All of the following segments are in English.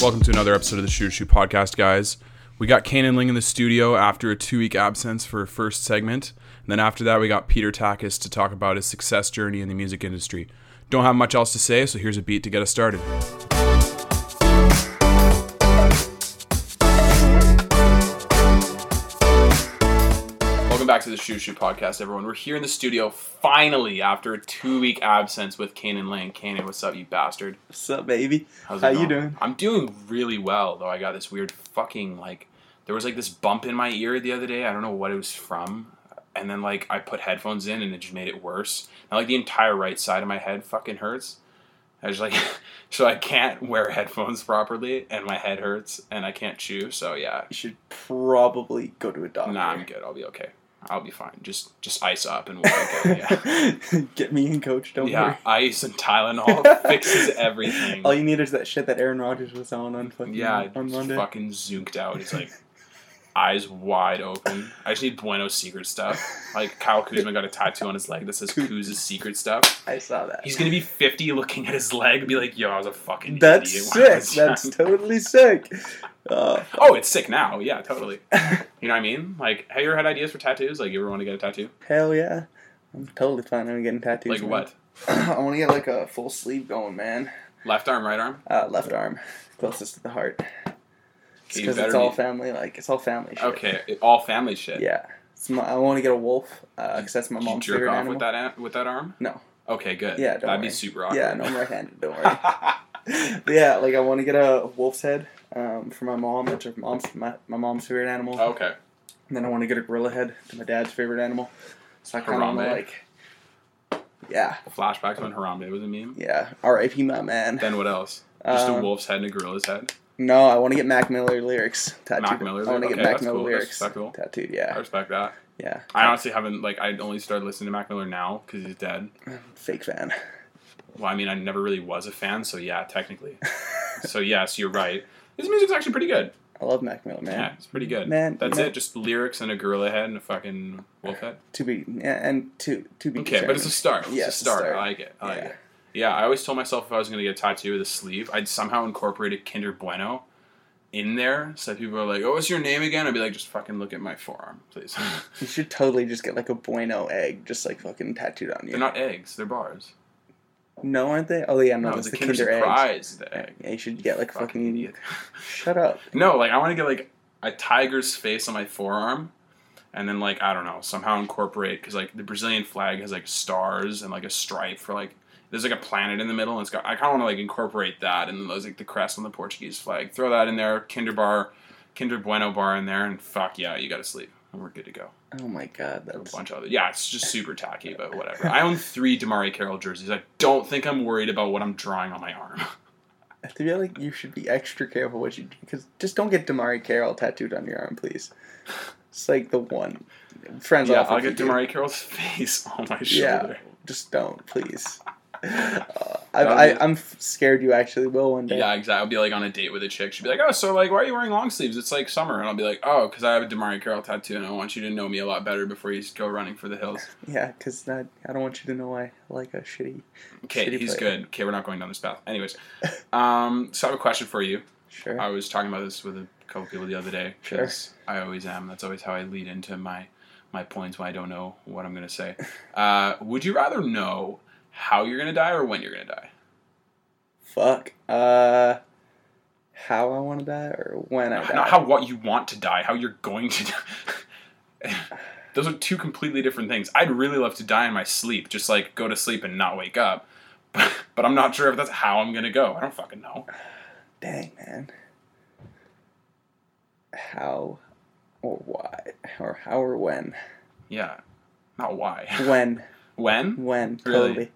Welcome to another episode of the Shoot Shoot Podcast, guys. We got Kanan Ling in the studio after a two week absence for a first segment. And then after that, we got Peter Takis to talk about his success journey in the music industry. Don't have much else to say, so here's a beat to get us started. Back to the Shoot Shoot Podcast, everyone. We're here in the studio finally after a two week absence with Kanan Ling. Kanan, what's up, you bastard? What's up, baby? How's How you doing? I'm doing really well, though. I got this weird fucking like there was like this bump in my ear the other day. I don't know what it was from. And then like I put headphones in and it just made it worse. Now like the entire right side of my head fucking hurts. I was like so I can't wear headphones properly and my head hurts and I can't chew. So yeah. You should probably go to a doctor. Nah, I'm good. I'll be okay. I'll be fine. Just just ice up and we'll. Yeah. Get me in, coach. Don't yeah, worry. ice and Tylenol fixes everything. All you need is that shit that Aaron Rodgers was on on fucking Yeah, on Monday. fucking zooked out. It's like eyes wide open. I just need Bueno's secret stuff. Like Kyle Kuzma got a tattoo on his leg that says Kuz's secret stuff. I saw that. He's gonna be fifty, looking at his leg, and be like, "Yo, I was a fucking That's idiot." I sick. That's totally sick. Uh, oh, it's sick now. Yeah, totally. You know what I mean? Like, have you ever had ideas for tattoos? Like, you ever want to get a tattoo? hell yeah. I'm totally planning on getting tattoos. Like man. what? I want to get like a full sleeve going, man. Left arm, right arm? Uh, left arm, closest to the heart. Because it's all be- family. Like it's all family shit. Okay, it- all family shit. Yeah. It's my, I want to get a wolf because that's my Did you mom's jerk favorite off animal. with that with that arm? No. Okay, good. Yeah, don't that'd be super awkward. Yeah, no, I'm right-handed. Don't worry. Yeah, like I want to get a wolf's head um, for my mom. That's her mom's my, my mom's favorite animal. okay. And then I want to get a gorilla head to my dad's favorite animal. So I kind of Harambe? like, yeah, Flashbacks when Harambe was a meme. yeah. R.I.P. my man. Then what else? Just a Um, wolf's head and a gorilla's head. No, I want to get Mac Miller lyrics tattooed. Mac Miller I want to lyrics? get Okay, Mac that's Miller cool. That's lyrics respectable. tattooed. I Yeah, respect that. yeah. I honestly haven't like I only started listening to Mac Miller now because he's dead. Fake fan. Well, I mean, I never really was a fan, so yeah, technically. so yes, you're right. His music's actually pretty good. I love Mac Miller, man. Yeah, it's pretty good. Man, That's man. it. Just lyrics and a gorilla head and a fucking wolf head. To be and to to be. Okay, but it's a start. It's Yeah, a start. start. I like it. I like Yeah. it. Yeah, I always told myself if I was going to get a tattoo with a sleeve, I'd somehow incorporate a Kinder Bueno in there. So people are like, "Oh, what's your name again?" I'd be like, "Just fucking look at my forearm, please." You should totally just get like a bueno egg, just like fucking tattooed on you. they're not eggs; they're bars. No, aren't they? Oh yeah, no, No, that's the the Kinder, Kinder, eggs. Surprise, the egg. Yeah, you should get like Fucking fucking. idiot. Shut up. No, like I want to get like a tiger's face on my forearm, and then like I don't know somehow incorporate because like the Brazilian flag has like stars and like a stripe for like there's like a planet in the middle and it's got I kind of want to like incorporate that and then there's like the crest on the Portuguese flag. Throw that in there, Kinder bar, Kinder Bueno bar in there, and fuck yeah, you got to sleep and we're good to go. Oh my god, that's A bunch of other yeah, it's just super tacky, but whatever. I own three DeMarre Carroll jerseys. I don't think I'm worried about what I'm drawing on my arm. I feel like you should be extra careful what you do because just don't get DeMarre Carroll tattooed on your arm, please. It's like the one. Friends yeah, off I'll get. DeMarre Carroll's face on my shoulder. Yeah, just don't, please. I, That'll I, be- I'm scared you actually will one day. Yeah, exactly. I'll be like on a date with a chick. She'll be like, "Oh, so like, why are you wearing long sleeves? It's like summer." And I'll be like, "Oh, because I have a DeMarre Carroll tattoo, and I want you to know me a lot better before you go running for the hills." Yeah, because I don't want you to know I like a shitty. Okay, Shitty he's player. good. Okay, we're not going down this path. Anyways, um, so I have a question for you. Sure. I was talking about this with a couple people the other day. Sure. I always am. That's always how I lead into my my points when I don't know what I'm going to say. Uh, would you rather know how you're going to die or when you're going to die? Fuck. Uh, how I want to die or when I die? Not how what you want to die, how you're going to die. Those are two completely different things. I'd really love to die in my sleep, just like go to sleep and not wake up. But, but I'm not sure if that's how I'm gonna go. I don't fucking know. Dang man. How or why or how or when? Yeah. Not why. When? when? When? Really? Totally.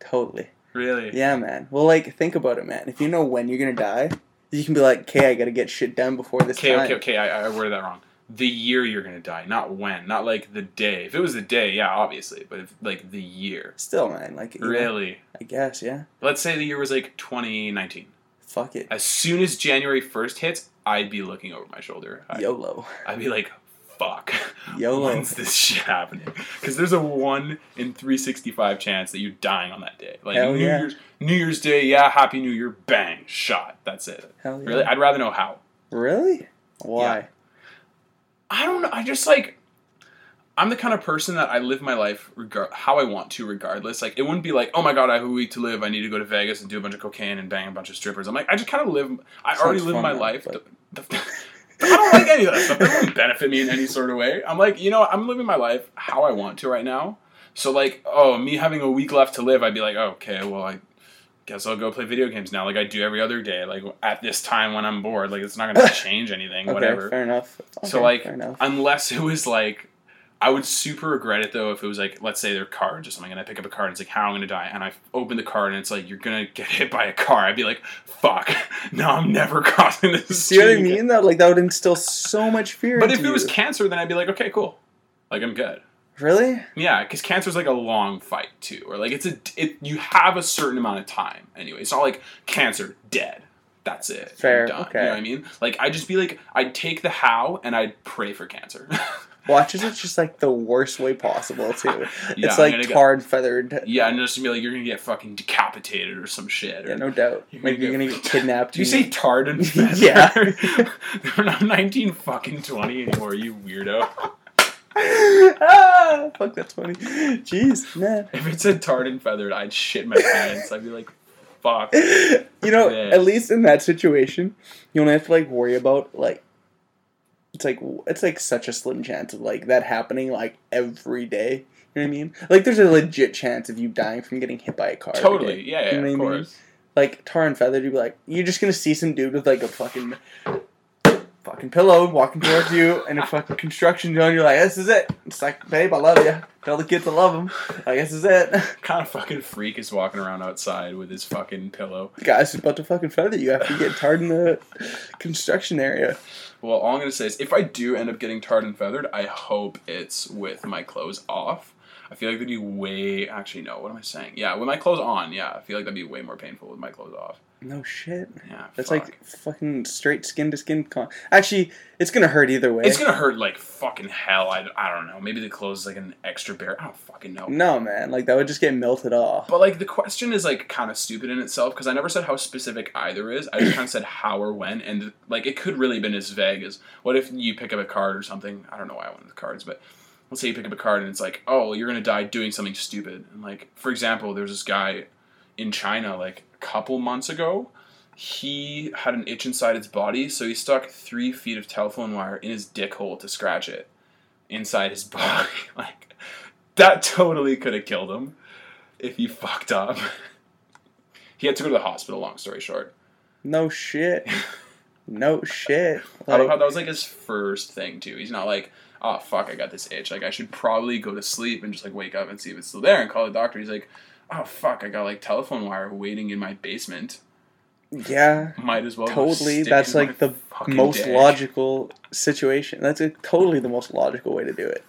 Totally. Really? Yeah, man. Well, like, think about it, man. If you know when you're gonna die, you can be like, okay, I gotta get shit done before this Okay, time. okay, okay. I, I worded that wrong. The year you're gonna die, not when, not like the day. If it was the day, yeah, obviously, but if, like the year. Still, man. Like, you know, Really? I guess, yeah. Let's say the year was like 2019. Fuck it. As soon as January 1st hits, I'd be looking over my shoulder. I, YOLO. I'd be like, fuck. YOLO. When's this shit happening? Because there's a 1 in 365 chance that you're dying on that day. Like Hell New, yeah. Year's, New Year's Day, yeah, Happy New Year, bang, shot. That's it. Hell yeah. Really? I'd rather know how. Really? Why? I don't know. I just like I'm the kind of person that I live my life regard how I want to, regardless. Like it wouldn't be like, oh my god, I have a week to live. I need to go to Vegas and do a bunch of cocaine and bang a bunch of strippers. I'm like, I just kind of live. I Sounds already live my life. but- The- the- I don't like any of that stuff. That doesn't benefit me in any sort of way. I'm like, you know. I'm living my life how I want to right now. So like, oh, me having a week left to live, I'd be like, oh, okay, well, I guess I'll go play video games now, like I do every other day, like at this time when I'm bored. Like it's not gonna change anything. Okay, whatever. fair enough. So like, enough. unless it was like, I would super regret it though if it was like, let's say they're cards or something, and I pick up a card and it's like how I'm gonna die, and I open the card and it's like you're gonna get hit by a car. I'd be like, fuck, no, I'm never crossing this. See what I street again. mean? That like that would instill so much fear. But if it was cancer, then I'd be like, okay, cool, like I'm good. really, Yeah, because cancer's like a long fight too, or like it's a it. You have a certain amount of time anyway. It's not like cancer dead. That's it. Fair, done. okay. You know what I mean? Like I'd just be like, I'd take the how and I'd pray for cancer. watches it's just like the worst way possible too. Yeah, it's like gonna tarred feathered. yeah, and just be like, you're gonna get fucking decapitated or some shit. Or, Yeah, no doubt. You're Like gonna you're get- gonna get kidnapped. Do you say tarred and feathered? Yeah. They're not 19 fucking 20 anymore, you weirdo. ah, fuck, that's funny. Jeez, man. If it said tarred and feathered, I'd shit my pants. I'd be like, fuck. You know, Yeah. at least in that situation, you only have to like worry about like. It's like it's like such a slim chance of like that happening like every day. You know what I mean? Like, there's a legit chance of you dying from getting hit by a car. Totally. Yeah, yeah, You know of I mean? course. Like tar and feathered, you'd be like, you're just gonna see some dude with like a fucking fucking pillow walking towards you and a fucking construction zone. You're like, this is it. It's like, babe, I love you. Tell the kids I love them. I guess this is it. kind of fucking freak is walking around outside with his fucking pillow. The guy's about to fucking feather you after you get tarred in the construction area. Well, all I'm gonna say is, if I do end up getting tarred and feathered, I hope it's with my clothes off. I feel like that'd be way. Actually, no. What am I saying? Yeah, with my clothes on. Yeah, I feel like that'd be way more painful with my clothes off. No shit. Yeah, That's fuck. like fucking straight skin to skin. Con- Actually, it's gonna hurt either way. It's gonna hurt like fucking hell. I, I don't know. Maybe the clothes like an extra bare. I don't fucking know. no, man. Like that would just get melted off. But like the question is like kind of stupid in itself because I never said how specific either is. I just kind of said how or when, and like it could really been as vague as what if you pick up a card or something. I don't know why I went with cards, but let's say you pick up a card and it's like, oh, you're gonna die doing something stupid. And like for example, there's this guy in China like couple months ago. He had an itch inside his body, so he stuck three feet of telephone wire in his dick hole to scratch it inside his body. like that totally could have killed him if he fucked up. he had to go to the hospital, long story short. No shit. No shit. I love Like, how that was like his first thing too. He's not like, oh fuck, I got this itch. Like I should probably go to sleep and just like wake up and see if it's still there and call the doctor. He's like, oh fuck, I got like telephone wire waiting in my basement. yeah. Might as well Totally. That's like the most dick. logical situation. That's a, totally the most logical way to do it.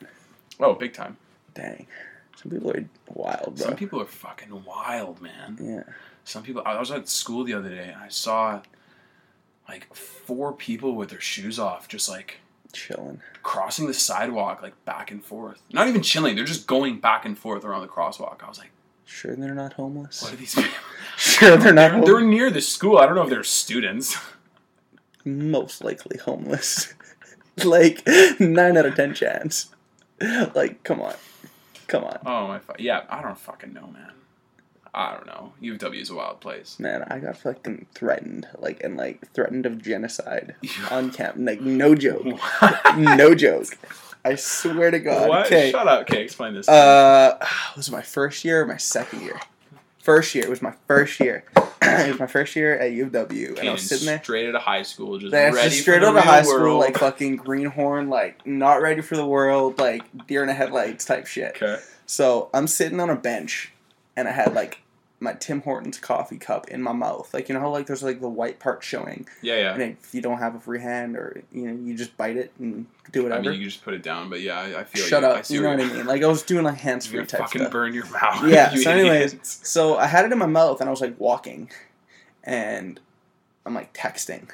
Oh, big time. Dang. Some people are wild, bro. Some people are fucking wild, man. yeah. Some people. I was at school the other day and I saw like four people with their shoes off, just like Chilling. crossing the sidewalk, like back and forth. Not even chilling. They're just going back and forth around the crosswalk. I was like, Sure they're not homeless. what are these people? Sure they're not They're, they're near the school. I don't know if they're students. Most likely homeless. like, 9 out of 10 chance. Like, come on. Come on. Oh my! Fu- yeah, I don't fucking know, man. I don't know. UW is a wild place. Man, I got fucking threatened. Like, and like, threatened of genocide on camp. Like, no joke. no joke. I swear to God. what? Okay. Shut up. Okay, explain this. Uh, was it my first year or my second year? First year. It was my first year. it was my first year at U of W, and I was sitting there. straight out of high school, just ready just straight for out the of high real school, world. like fucking greenhorn, like not ready for the world, like deer in the headlights type shit. okay. So I'm sitting on a bench, and I had like my Tim Hortons coffee cup in my mouth. Like you know how like there's like the white part showing, Yeah, yeah. and if you don't have a free hand or you know you just bite it and do whatever. I mean, you just put it down, but yeah, I, I feel Shut. I up. see You know what I mean? Like I was doing like hands free type fucking stuff. burn your mouth. Yeah, you so anyways, idiots. So I had it in my mouth and I was like walking, and I'm like texting.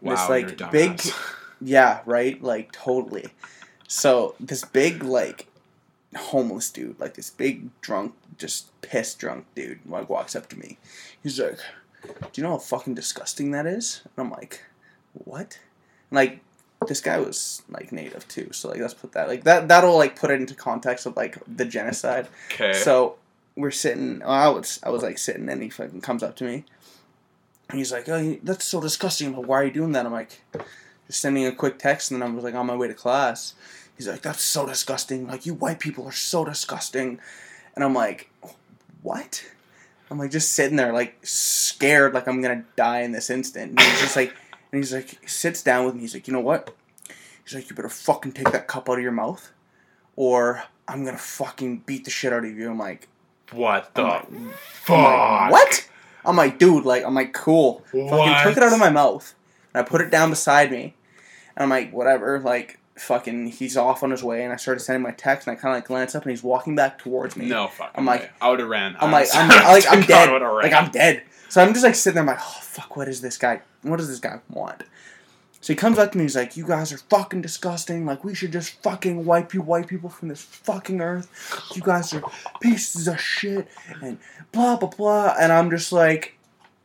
wow, this, like, big-. Yeah, right. Like totally. So this big like homeless dude, like this big drunk, just pissed drunk dude, like walks up to me. He's like, "Do you know how fucking disgusting that is?" And I'm like, "What?" Like this guy was like native too, so like let's put that like that that'll like put it into context of like the genocide. Okay. So we're sitting. Well, I was I was like sitting, and he fucking comes up to me, and he's like, "Oh, that's so disgusting. But why are you doing that?" I'm like, just sending a quick text, and then I was like on my way to class. He's like, "That's so disgusting. Like you white people are so disgusting," and I'm like, "What?" I'm like just sitting there, like scared, like I'm gonna die in this instant. And he's just like, and he's like, sits down with me. He's like, "You know what?" He's like, "You better fucking take that cup out of your mouth, or I'm gonna fucking beat the shit out of you." I'm like. what the like, fuck? I'm like, what? I'm like, dude, like, I'm like, cool. Fucking What? took it out of my mouth. And I put it down beside me. And I'm like, whatever, like, fucking, he's off on his way. And I started sending my text, and I kind of like glance up, and he's walking back towards me. No fucking I'm like- way. I would have ran. I'm like, I'm, like, I'm dead. Like. I'm dead. So I'm just like sitting there, I'm like, oh, fuck, what is this guy? What does this guy want? So he comes up to me, he's like, you guys are fucking disgusting. Like, we should just fucking wipe you white people from this fucking earth. You guys are pieces of shit. And blah, blah, blah. And I'm just like,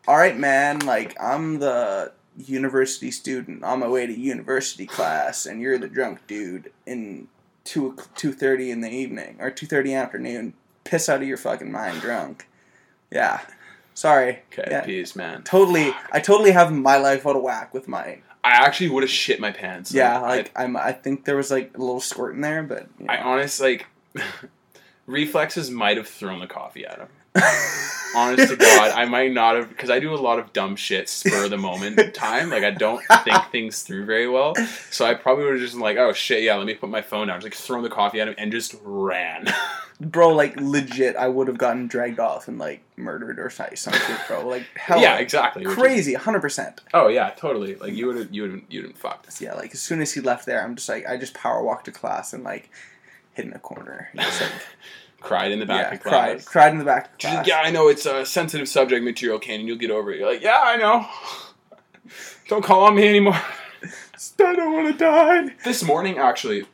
all right, man. Like, I'm the university student on my way to university class, and you're the drunk dude in 2 2.30 in the evening, or 2.30 afternoon. Piss out of your fucking mind drunk. Yeah. Sorry. Okay, Yeah. peace, man. Totally, I totally have my life out of whack with my. I actually would have shit my pants. Yeah, like I'm. I think there was like a little squirt in there, but. You know. I honestly like reflexes might have thrown the coffee at him. Honest to God, I might not have because I do a lot of dumb shit spur of the moment time. Like I don't think things through very well, so I probably would have just been like, "Oh shit, yeah, let me put my phone down." Just like thrown the coffee at him and just ran. bro, like legit, I would have gotten dragged off and like murdered or some some bro. Like hell, yeah, exactly. crazy, hundred percent. oh yeah, totally. Like you would have, you would have, you would have fucked. Yeah, like as soon as he left there, I'm just like, I just power walked to class and like hid in a corner. Just, like, Cried in the back yeah, of cried, class. cried in the back. Of class. like, yeah, I know it's a sensitive subject material, and you'll get over it. You're like, yeah, I know. Don't call on me anymore. I don't want to die. This morning, actually,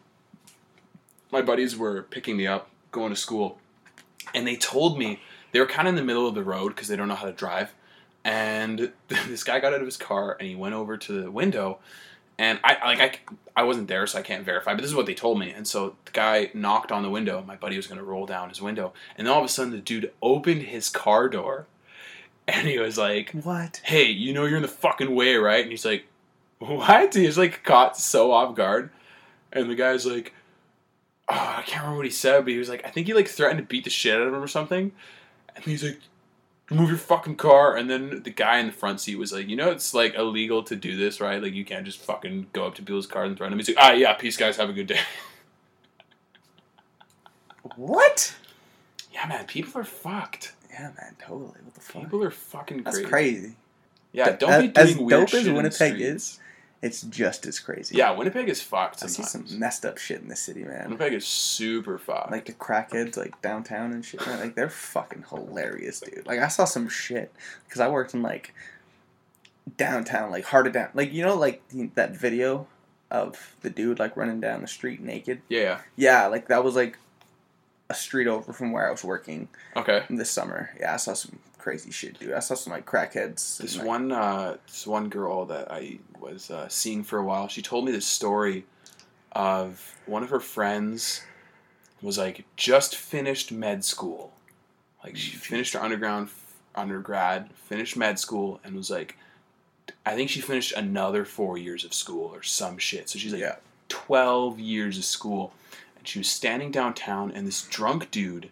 my buddies were picking me up, going to school, and they told me they were kind of in the middle of the road because they don't know how to drive. And this guy got out of his car and he went over to the window, and I like I I wasn't there, so I can't verify, but this is what they told me. And so the guy knocked on the window. My buddy was gonna roll down his window, and then all of a sudden the dude opened his car door, and he was like, What? hey, you know you're in the fucking way, right? And he's like, what? He's like caught so off guard. And the guy's like, oh, I can't remember what he said, but he was like, I think he like threatened to beat the shit out of him or something. And he's like, move your fucking car. And then the guy in the front seat was like, you know, it's like illegal to do this, right? Like you can't just fucking go up to people's cars and threaten them. He's like, ah, yeah, peace, guys, have a good day. What? yeah, man, people are fucked. Yeah, man, totally. What the fuck? People are fucking That's crazy. crazy. Yeah, don't be as- doing as weird dope shit as Winnipeg is, It's just as crazy. Yeah, Winnipeg is fucked I see some messed up shit in this city, man. Winnipeg is super fucked. Like the crackheads, like downtown and shit. Man. Like they're fucking hilarious, dude. Like I saw some shit because I worked in like downtown, like hard to down. Like you know, like the, that video of the dude like running down the street naked. yeah. Yeah, like that was like a street over from where I was working Okay. this summer. Yeah, I saw some crazy shit, dude. I saw some like crackheads. This and, like, one, uh, this one girl that I was uh, seeing for a while, she told me this story of one of her friends was like just finished med school, like she finished her underground undergrad, finished med school, and was like, I think she finished another four years of school or some shit. So she's like Yeah. twelve years of school, and she was standing downtown, and this drunk dude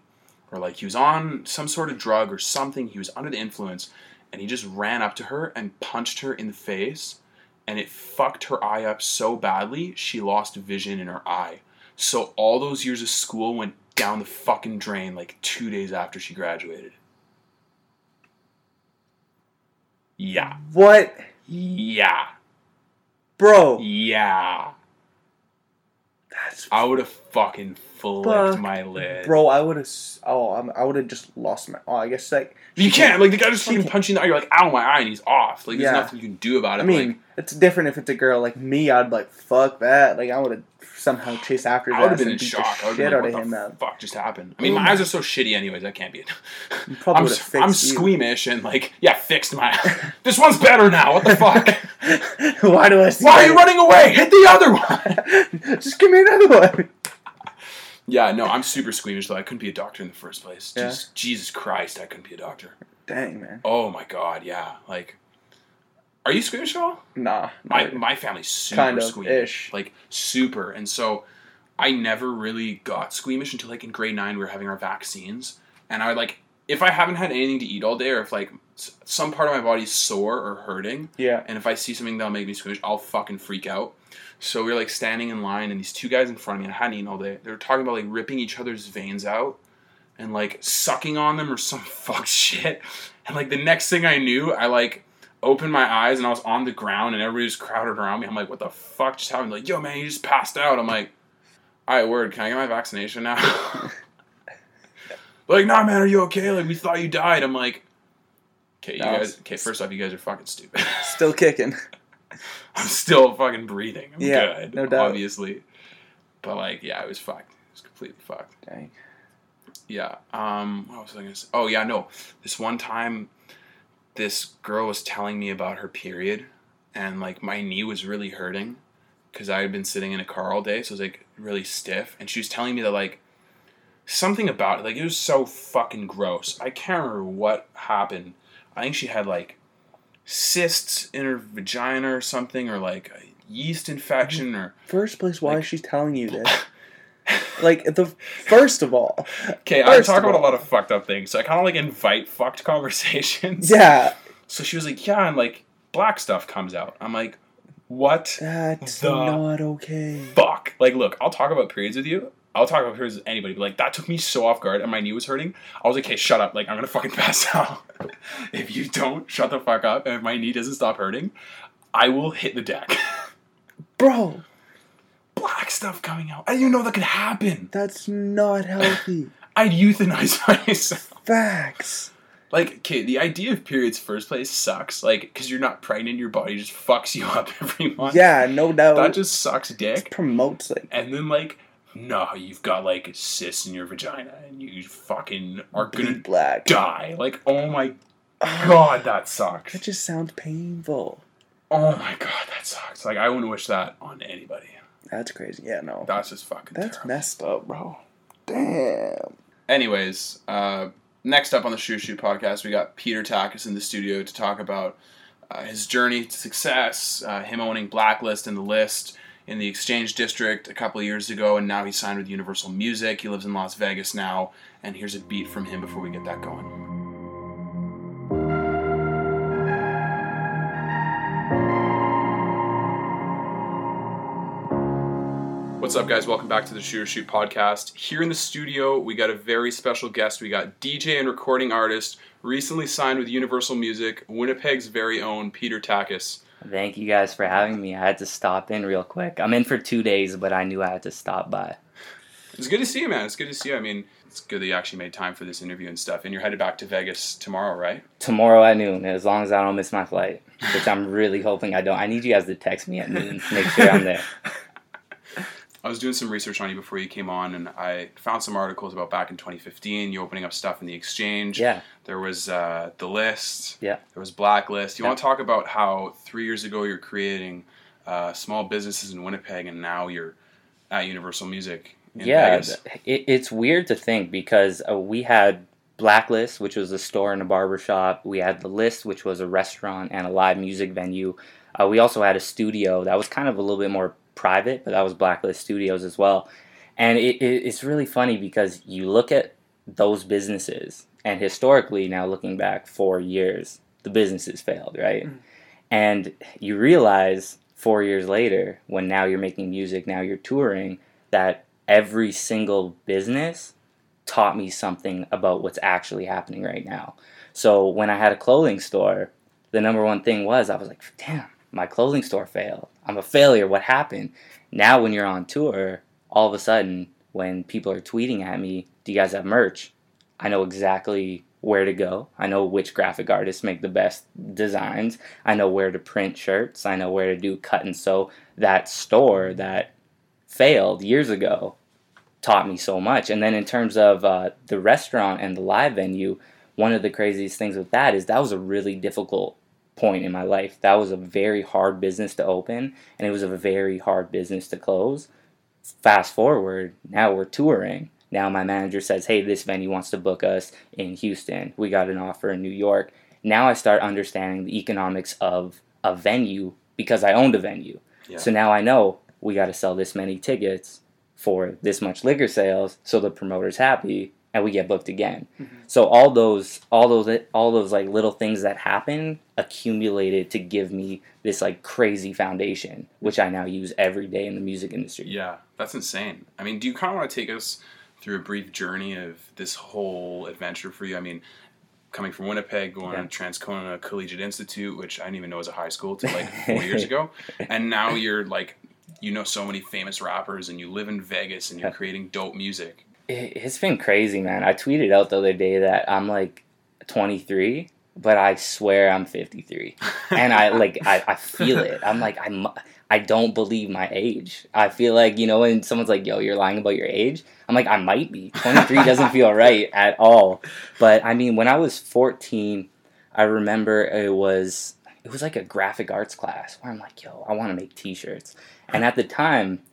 or like he was on some sort of drug or something. He was under the influence, and he just ran up to her and punched her in the face, and it fucked her eye up so badly she lost vision in her eye. So all those years of school went down the fucking drain like two days after she graduated. Yeah. What, Yeah. bro? Yeah. That's I would have fucking flicked Fuck, my lid. bro. I would have. Oh, I'm, I would have just lost my. Oh, I guess like. You can't. Like, the guy just fucking punching the eye. You're like, ow, my eye, and he's off. Like, there's Yeah. nothing you can do about it. I mean, like, it's different if it's a girl like me. I'd be like fuck that. Like I would have somehow chased after I would have been in shock. I would have out been of like, him. what Man. the fuck just happened? I mean, my my- eyes are so shitty anyways. I can't be it. Probably I'm, fixed I'm you. squeamish and like, yeah, fixed my This one's better now. What the fuck? Why do I? See Why are you running away? Hit the other one. Just give me another one. Yeah, no, I'm super squeamish though. I couldn't be a doctor in the first place. Yeah. Just, Jesus Christ, I couldn't be a doctor. Dang man. Oh my god, yeah. Like, are you squeamish at all? Nah. my not- my family's super Kind of, squeamish, ish. like super, and so I never really got squeamish until like in grade nine we were having our vaccines, and I like if I haven't had anything to eat all day or if like some part of my body's sore or hurting, yeah. and if I see something that'll make me squeamish, I'll fucking freak out. So we were like standing in line, and these two guys in front of me, and I hadn't eaten all day. They were talking about like ripping each other's veins out and like sucking on them or some fuck shit. And like the next thing I knew, I like opened my eyes and I was on the ground, and everybody was crowded around me. I'm like, what the fuck just happened? Like, yo, man, you just passed out. I'm like, all right, word, can I get my vaccination now? like, nah, man, are you okay? Like, we thought you died. I'm like, okay, you No, guys. Okay, first off, you guys are fucking stupid. Still kicking. I'm still fucking breathing. I'm Yeah, good, no doubt. obviously. But like, yeah, I was fucked. It was completely fucked. Dang. Yeah. Um. What was I gonna say? Oh yeah, no. This one time, this girl was telling me about her period, and like my knee was really hurting, because I had been sitting in a car all day, so it was like really stiff. And she was telling me that like something about it, like it was so fucking gross. I can't remember what happened. I think she had like cysts in her vagina or something, or like a yeast infection, or First place, why Like- is she telling you this? like the first of all, Okay, I talk about a lot of fucked up things, so I kind of like invite fucked conversations. yeah, So she was like, "Yeah," and like black stuff comes out. I'm like, "What that's not okay. fuck?" Like, look, I'll talk about periods with you. I'll talk about periods with anybody, but like that took me so off guard, and my knee was hurting. I was like, "Hey, shut up! Like, I'm gonna fucking pass out. if you don't shut the fuck up, and if my knee doesn't stop hurting, I will hit the deck." Bro, black stuff coming out. I didn't even know that could happen. that's not healthy. I'd euthanize myself. Facts. Like, okay, the idea of periods first place sucks. Like, because you're not pregnant, your body just fucks you up every month. Yeah, no doubt. That just sucks dick. promotes like And then, like, no, you've got, like, cysts in your vagina and you fucking are gonna bleed black. die. Like, oh my god, that sucks. That just sounds painful. Oh my god, that sucks. Like, I wouldn't wish that on anybody. That's crazy. Yeah, no. That's just fucking That's terrible. messed up, bro. Damn. Anyways, uh, next up on the Shoe Shoot podcast, we got Peter Takis in the studio to talk about uh, his journey to success, uh, him owning Blacklist and the List in the Exchange District a couple years ago, and now he's signed with Universal Music. He lives in Las Vegas now, and here's a beat from him before we get that going. What's up, guys? Welcome back to the Shooter Shoot podcast. Here in the studio, we got a very special guest. We got DJ and recording artist, recently signed with Universal Music, Winnipeg's very own Peter Takis. Thank you guys for having me. I had to stop in real quick. I'm in for two days, but I knew I had to stop by. It's good to see you, man. It's good to see you. I mean, it's good that you actually made time for this interview and stuff. And you're headed back to Vegas tomorrow, right? Tomorrow at noon, as long as I don't miss my flight, which I'm really hoping I don't. I need you guys to text me at noon to make sure I'm there. I was doing some research on you before you came on, and I found some articles about back in 2015. You opening up stuff in the exchange. Yeah, There was uh, the list. Yeah. There was Blacklist. You Yeah. want to talk about how three years ago you're creating uh, small businesses in Winnipeg, and now you're at Universal Music in yeah. It, it's weird to think because uh, we had Blacklist, which was a store and a barber shop. We had the List, which was a restaurant and a live music venue. Uh, we also had a studio that was kind of a little bit more private, but that was Blacklist Studios as well. And it, it, it's really funny because you look at those businesses, and historically, now looking back four years, the businesses failed, right? Mm-hmm. And you realize four years later, when now you're making music, now you're touring, that every single business taught me something about what's actually happening right now. So when I had a clothing store, the number one thing was I was like, damn, my clothing store failed. I'm a failure. What happened? Now when you're on tour, all of a sudden when people are tweeting at me, do you guys have merch? I know exactly where to go. I know which graphic artists make the best designs. I know where to print shirts. I know where to do cut and sew. That store that failed years ago taught me so much. And then in terms of uh, the restaurant and the live venue, one of the craziest things with that is that was a really difficult point in my life. That was a very hard business to open, and it was a very hard business to close. Fast forward, now we're touring. Now my manager says, "Hey, this venue wants to book us in Houston. We got an offer in New York." Now I start understanding the economics of a venue because I owned a venue. Yeah. So now I know we got to sell this many tickets for this much liquor sales so the promoter's happy and we get booked again. Mm-hmm. So all those all those all those like little things that happen accumulated to give me this like crazy foundation which I now use every day in the music industry. Yeah, that's insane. I mean, do you kind of want to take us through a brief journey of this whole adventure for you? I mean, coming from Winnipeg, going Yeah. to Transcona Collegiate Institute, which I didn't even know was a high school till like four years ago, and now you're like, you know, so many famous rappers, and you live in Vegas, and you're creating dope music. It, it's been crazy, man. I tweeted out the other day that I'm like 23, but I swear I'm 53. and I like I, I feel it. I'm like I'm I don't believe my age. I feel like you know when someone's like, "Yo, you're lying about your age." I'm like, I might be. 23 doesn't feel right at all. But I mean, when I was 14, I remember it was it was like a graphic arts class where I'm like, "Yo, I want to make T-shirts." And at the time,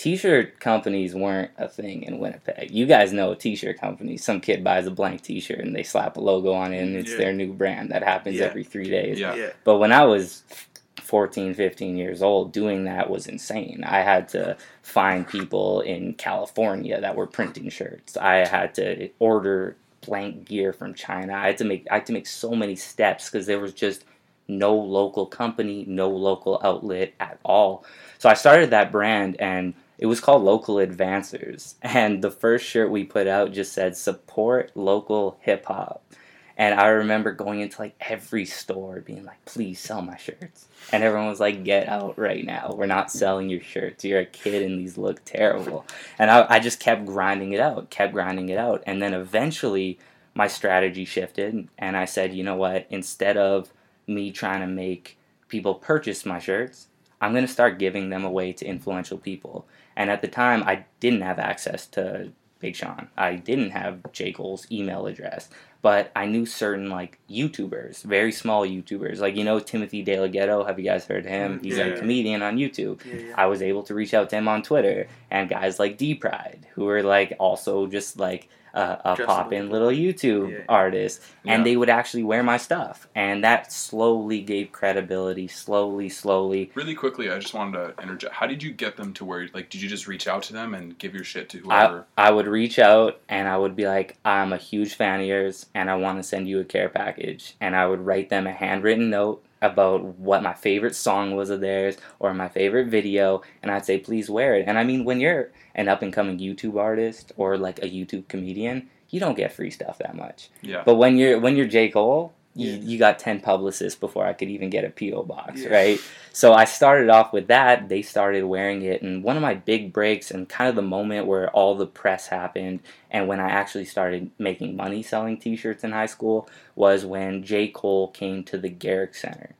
T-shirt companies weren't a thing in Winnipeg. You guys know T-shirt companies. Some kid buys a blank T-shirt and they slap a logo on it, and it's Yeah. their new brand. That happens Yeah. every three days. Yeah. Yeah. But when I was 14, 15 years old, doing that was insane. I had to find people in California that were printing shirts. I had to order blank gear from China. I had to make I had to make so many steps because there was just no local company, no local outlet at all. So I started that brand and it was called Local Advancers. And the first shirt we put out just said support local hip hop. And I remember going into like every store being like, please sell my shirts. And everyone was like, get out right now. We're not selling your shirts. You're a kid and these look terrible. And I, I just kept grinding it out, kept grinding it out. And then eventually my strategy shifted. And I said, you know what? Instead of me trying to make people purchase my shirts, I'm going to start giving them away to influential people. And at the time, I didn't have access to Big Sean. I didn't have J. Cole's email address, but I knew certain like YouTubers, very small YouTubers, like you know Timothy De La Ghetto. Have you guys heard of him? He's Yeah. a comedian on YouTube. Yeah, yeah. I was able to reach out to him on Twitter, and guys like D-Pryde, who are like also just like a, a Just pop in little YouTube Yeah. artist, Yeah. and they would actually wear my stuff, and that slowly gave credibility, slowly, slowly. Really quickly, I just wanted to interject. How did you get them to where, like, did you just reach out to them and give your shit to I, whoever? I would reach out and I would be like, I'm a huge fan of yours and I want to send you a care package. And I would write them a handwritten note about what my favorite song was of theirs or my favorite video. And I'd say, please wear it. And I mean, when you're an up and coming YouTube artist or like a YouTube comedian, you don't get free stuff that much. yeah. But when you're when you're J. Cole, you, Yeah. you got ten publicists before I could even get a PO box, Yeah. right? So I started off with that. They started wearing it, and one of my big breaks and kind of the moment where all the press happened, and when I actually started making money selling T-shirts in high school was when J. Cole came to the Garrick Center.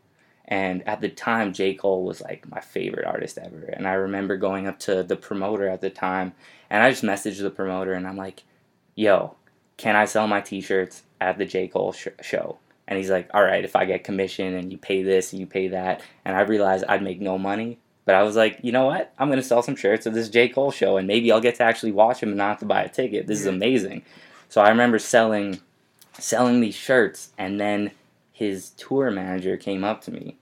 And at the time, J. Cole was like my favorite artist ever. And I remember going up to the promoter at the time, and I just messaged the promoter, and I'm like, "Yo, can I sell my t-shirts at the J. Cole sh- show? And he's like, all right, if I get commission and you pay this and you pay that. And I realized I'd make no money. But I was like, you know what? I'm going to sell some shirts of this J. Cole show and maybe I'll get to actually watch him and not have to buy a ticket. This is amazing. So I remember selling selling these shirts and then his tour manager came up to me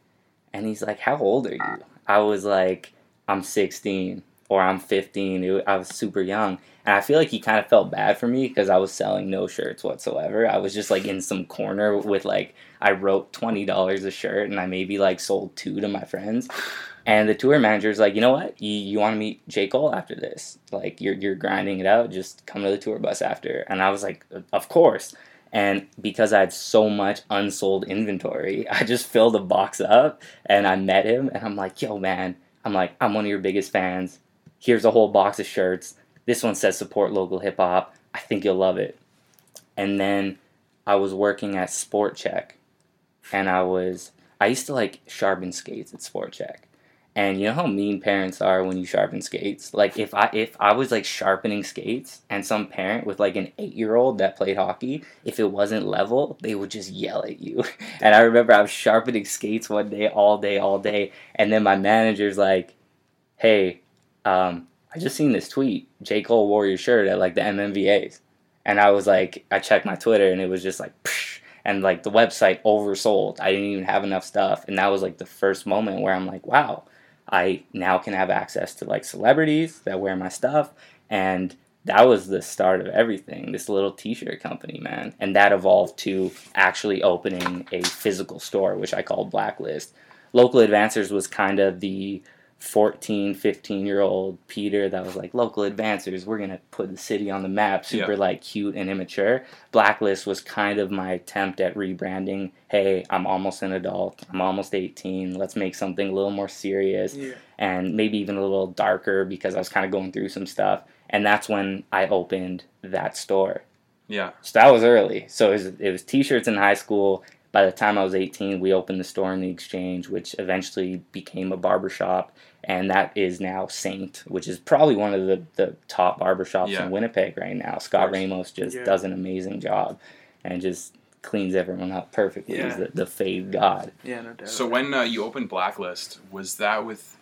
and he's like, how old are you? I was like, I'm 16. or I'm 15. I was super young. And I feel like he kind of felt bad for me because I was selling no shirts whatsoever. I was just like in some corner with like, I wrote $20 a shirt and I maybe like sold two to my friends. And the tour manager's like, you know what? You, you want to meet J. Cole after this? Like, you're, you're grinding it out. Just come to the tour bus after. And I was like, of course. And because I had so much unsold inventory, I just filled the box up and I met him and I'm like, yo, man, I'm like, I'm one of your biggest fans. Here's a whole box of shirts. This one says support local hip hop. I think you'll love it. And then I was working at Sport Chek and I was, I used to like sharpen skates at Sport Chek. And you know how mean parents are when you sharpen skates? Like if I if I was like sharpening skates and some parent with like an 8-year-old that played hockey, if it wasn't level, they would just yell at you. And I remember I was sharpening skates one day all day all day and then my manager's like, "Hey, um, I just seen this tweet. J. Cole wore your shirt at like the MMVAs." And I was like, I checked my Twitter and it was just like Psh, and like the website oversold. I didn't even have enough stuff. And that was like the first moment where I'm like, wow, I now can have access to like celebrities that wear my stuff. And that was the start of everything. This little t shirt company, man. And that evolved to actually opening a physical store, which I called Blacklist. Local Advancers was kind of the 14, 15 year old Peter that was like, local advancers, we're going to put the city on the map, super like cute and immature. Blacklist was kind of my attempt at rebranding. Hey, I'm almost an adult. I'm almost 18. Let's make something a little more serious Yeah. and maybe even a little darker because I was kind of going through some stuff. And that's when I opened that store. Yeah. So that was early. So it was, it was t-shirts in high school. By the time I was 18, we opened the store in the exchange, which eventually became a barber shop. And that is now Saint, which is probably one of the, the top barbershops Yeah. in Winnipeg right now. Scott. Ramos just Yeah. does an amazing job and just cleans everyone up perfectly. He's the, the fade god. Yeah, no doubt. So when uh, you opened Blacklist, was that with?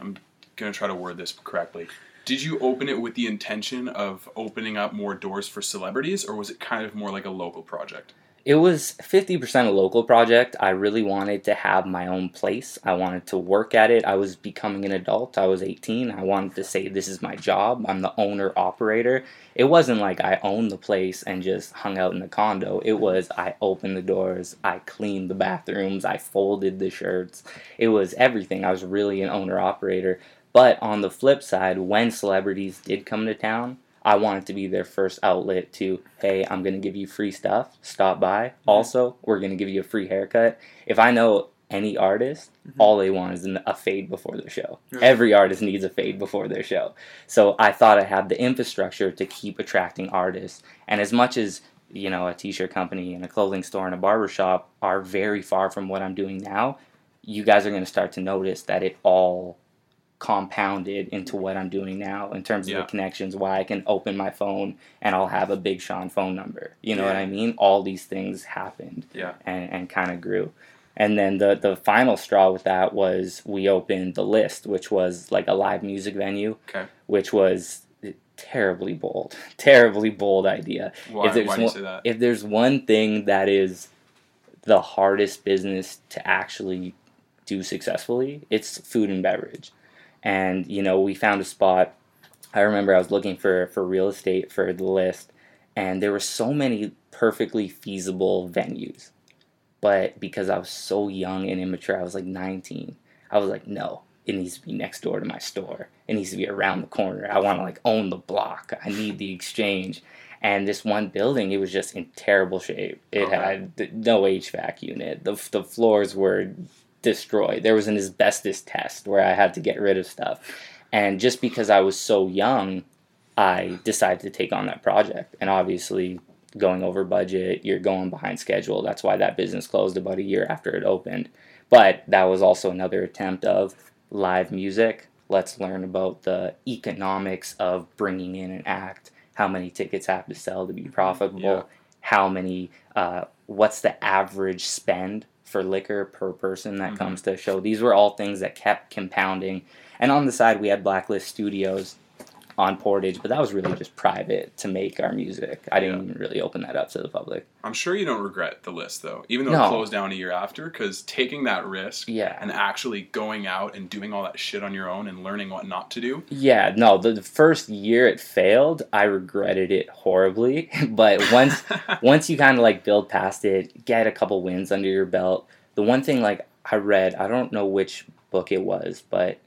I'm gonna try to word this correctly. Did you open it with the intention of opening up more doors for celebrities, or was it kind of more like a local project? It was 50% a local project. I really wanted to have my own place. I wanted to work at it. I was becoming an adult. I was 18. I wanted to say, This is my job. I'm the owner operator. It wasn't like I owned the place and just hung out in the condo. It was I opened the doors, I cleaned the bathrooms, I folded the shirts. It was everything. I was really an owner operator. But on the flip side, when celebrities did come to town, I want it to be their first outlet to, hey, I'm going to give you free stuff. Stop by. Also, we're going to give you a free haircut. If I know any artist, mm-hmm. all they want is a fade before their show. Yeah. Every artist needs a fade before their show. So I thought I had the infrastructure to keep attracting artists. And as much as you know, a t-shirt company and a clothing store and a barber shop are very far from what I'm doing now, you guys are going to start to notice that it all compounded into what I'm doing now in terms of Yeah. the connections why I can open my phone and I'll have a Big Sean phone number. You know what I mean? All these things happened Yeah. and, and kind of grew. And then the the final straw with that was we opened the list, which was like a live music venue, Okay. which was terribly bold, terribly bold idea. Why, there's why do you say that? If there's one thing that is the hardest business to actually do successfully, it's food and beverage. And you know, we found a spot. I remember I was looking for for real estate for the list, and there were so many perfectly feasible venues. But because I was so young and immature, I was like 19. I was like, no, it needs to be next door to my store. It needs to be around the corner. I want to like own the block. I need the exchange. And this one building, it was just in terrible shape. It oh, Okay. had no HVAC unit. The, the floors were destroyed. There was an asbestos test where I had to get rid of stuff. And just because I was so young, I decided to take on that project. And obviously, going over budget, you're going behind schedule. That's why that business closed about a year after it opened. But that was also another attempt of live music. Let's learn about the economics of bringing in an act, how many tickets have to sell to be profitable, Yeah. how many, uh, what's the average spend for liquor per person that Mhm. comes to a show. These were all things that kept compounding. And on the side, we had Blacklist Studios, on Portage, but that was really just private to make our music. I didn't even really open that up to the public. I'm sure you don't regret the list though, even though No. it closed down a year after, because taking that risk Yeah. and actually going out and doing all that shit on your own and learning what not to do. Yeah, no, the, the first year it failed, I regretted it horribly. but once once you kind of like build past it, get a couple wins under your belt. The one thing like I read, I don't know which book it was, but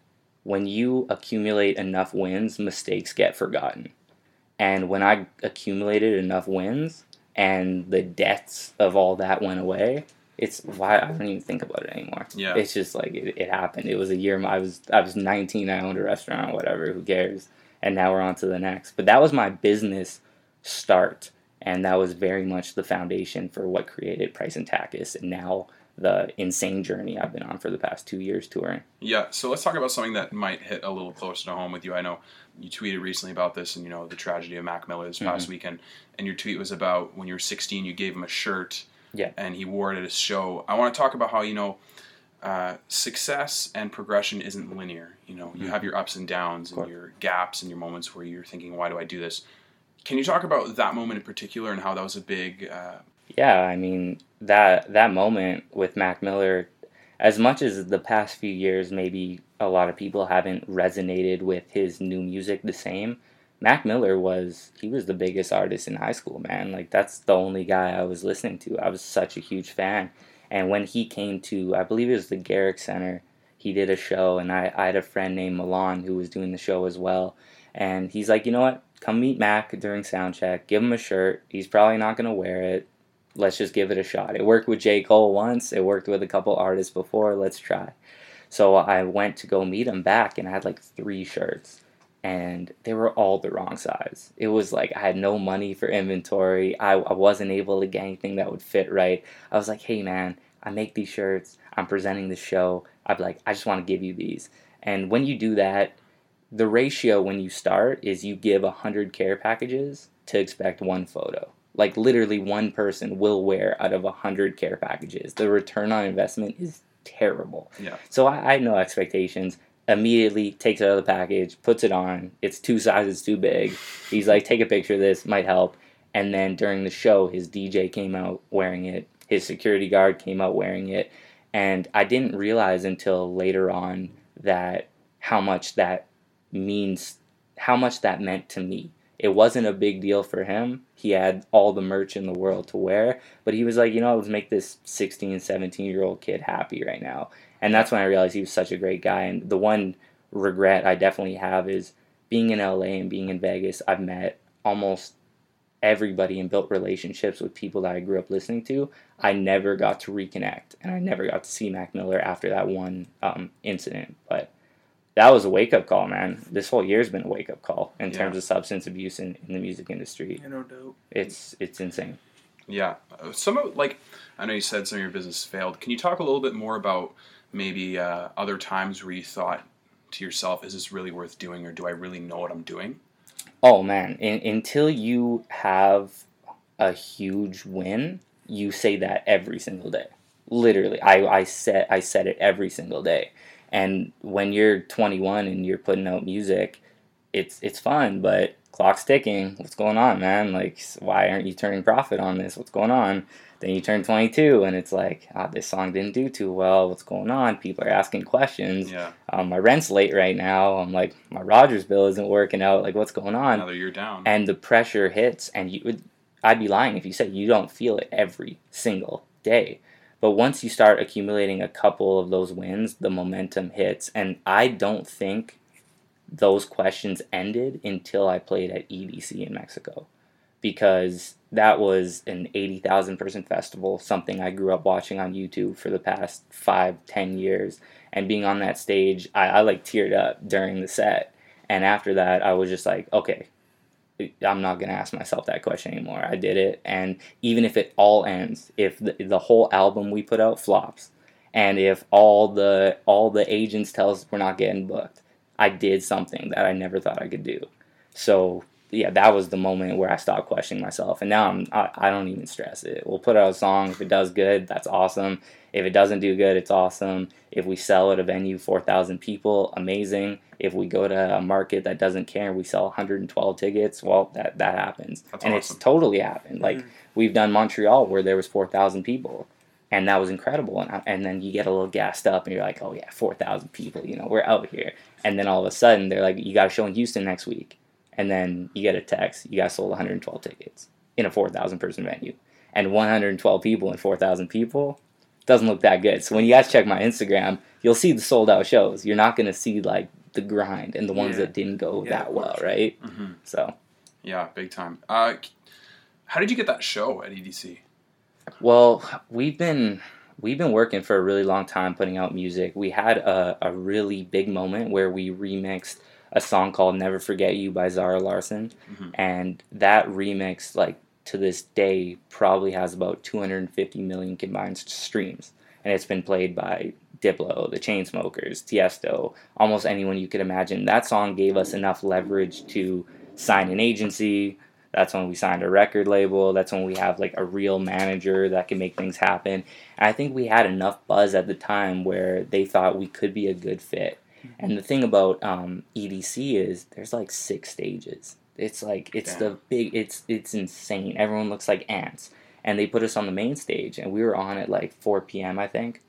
when you accumulate enough wins, mistakes get forgotten. And when I accumulated enough wins and the debts of all that went away, it's why I don't even think about it anymore. Yeah. It's just like it, it happened. It was a year I was I was 19, I owned a restaurant, or whatever, who cares? And now we're on to the next. But that was my business start and that was very much the foundation for what created Price and Takis and now the insane journey I've been on for the past two years touring. Yeah, so let's talk about something that might hit a little closer to home with you. I know you tweeted recently about this and you know the tragedy of Mac Miller this past weekend, and your tweet was about when you were 16, you gave him a shirt, Yeah. and he wore it at a show. I want to talk about how you know uh, success and progression isn't linear. You know, you have your ups and downs and your gaps and your moments where you're thinking, why do I do this? Can you talk about that moment in particular and how that was a big uh, Yeah, I mean that that moment with Mac Miller, as much as the past few years maybe a lot of people haven't resonated with his new music the same. Mac Miller was he was the biggest artist in high school, man. Like that's the only guy I was listening to. I was such a huge fan. And when he came to I believe it was the Garrick Center, he did a show and I, I had a friend named Milan who was doing the show as well. And he's like, you know what? Come meet Mac during sound check, give him a shirt. He's probably not gonna wear it let's just give it a shot. It worked with J. Cole once, it worked with a couple artists before, let's try. So I went to go meet him back and I had like three shirts and they were all the wrong size. It was like I had no money for inventory. I, I wasn't able to get anything that would fit right. I was like, hey man, I make these shirts, I'm presenting the show. I'd like, I just want to give you these. And when you do that, the ratio when you start is you give 100 care packages to expect one photo like literally one person will wear out of 100 care packages. The return on investment is terrible. Yeah. So i, I had no expectations. Immediately takes it out of the package puts it on. It's two sizes too big. He's like take a picture of this might help. And then during the show his dj came out wearing it. His security guard came out wearing it. And i didn't realize until later on that how much that means how much that meant to me it wasn't a big deal for him. He had all the merch in the world to wear, but he was like, you know, let's make this 16, 17 year old kid happy right now. And that's when I realized he was such a great guy. And the one regret I definitely have is being in LA and being in Vegas, I've met almost everybody and built relationships with people that I grew up listening to. I never got to reconnect and I never got to see Mac Miller after that one um, incident. But that was a wake up call, man. This whole year's been a wake up call in Yeah. terms of substance abuse in, in the music industry. no doubt. It's it's insane. Yeah, Uh, some of like I know you said some of your business failed. Can you talk a little bit more about maybe uh, other times where you thought to yourself, "Is this really worth doing, or do I really know what I'm doing?" Oh man, in, until you have a huge win, you say that every single day. Literally, I I said I said it every single day. And when you're 21 and you're putting out music, it's it's fun, but clock's ticking. What's going on, man? Like, why aren't you turning profit on this? What's going on? Then you turn 22 and it's like, ah, this song didn't do too well. What's going on? People are asking questions. Yeah, Um, my rent's late right now. I'm like, my Rogers bill isn't working out. Like, what's going on? another year down. and the pressure hits and you would I'd be lying if you said you don't feel it every single day. But once you start accumulating a couple of those wins, the momentum hits and I don't think those questions ended until I played at EDC in Mexico because that was an 80,000 person festival, something I grew up watching on YouTube for the past five, ten years. And being on that stage, I, I like teared up during the set. And after that, I was just like, okay, I'm not going to ask myself that question anymore. I did it. And even if it all ends, if the, the whole album we put out flops, and if all the all the agents tell us we're not getting booked, I did something that I never thought I could do. So yeah, that was the moment where I stopped questioning myself, and now I'm I, I don't even stress it. We'll put out a song if it does good, that's awesome. If it doesn't do good, it's awesome. If we sell at a venue four thousand people, amazing. If we go to a market that doesn't care, we sell 112 tickets. Well, that that happens, That's and awesome. it's totally happened. Like mm-hmm. we've done Montreal where there was 4,000 people, and that was incredible. And I- and then you get a little gassed up, and you're like, oh yeah, 4,000 people. You know, we're out here. And then all of a sudden they're like, you got a show in Houston next week, and then you get a text, you guys sold 112 tickets in a 4,000 person venue, and 112 people and 4,000 people doesn't look that good. So when you guys check my Instagram, you'll see the sold out shows. You're not gonna see like the grind and the ones Yeah. that didn't go Yeah, that well, right? Mhm. So Yeah, big time. Uh, how did you get that show at EDC? Well, we've been we've been working for a really long time putting out music. We had a, a really big moment where we remixed a song called Never Forget You by Zara Larsson. Mhm. And that remix, like to this day, probably has about 250 million combined streams. And it's been played by Diplo, the Chainsmokers, Tiesto, almost anyone you could imagine. That song gave us enough leverage to sign an agency, that's when we signed a record label. That's when we have like a real manager that can make things happen. And I think we had enough buzz at the time where they thought we could be a good fit. And the thing about um, EDC is there's like six stages. It's like it's the big. It's it's insane. Everyone looks like ants. And they put us on the main stage, and we were on at like 4 p.m. I think.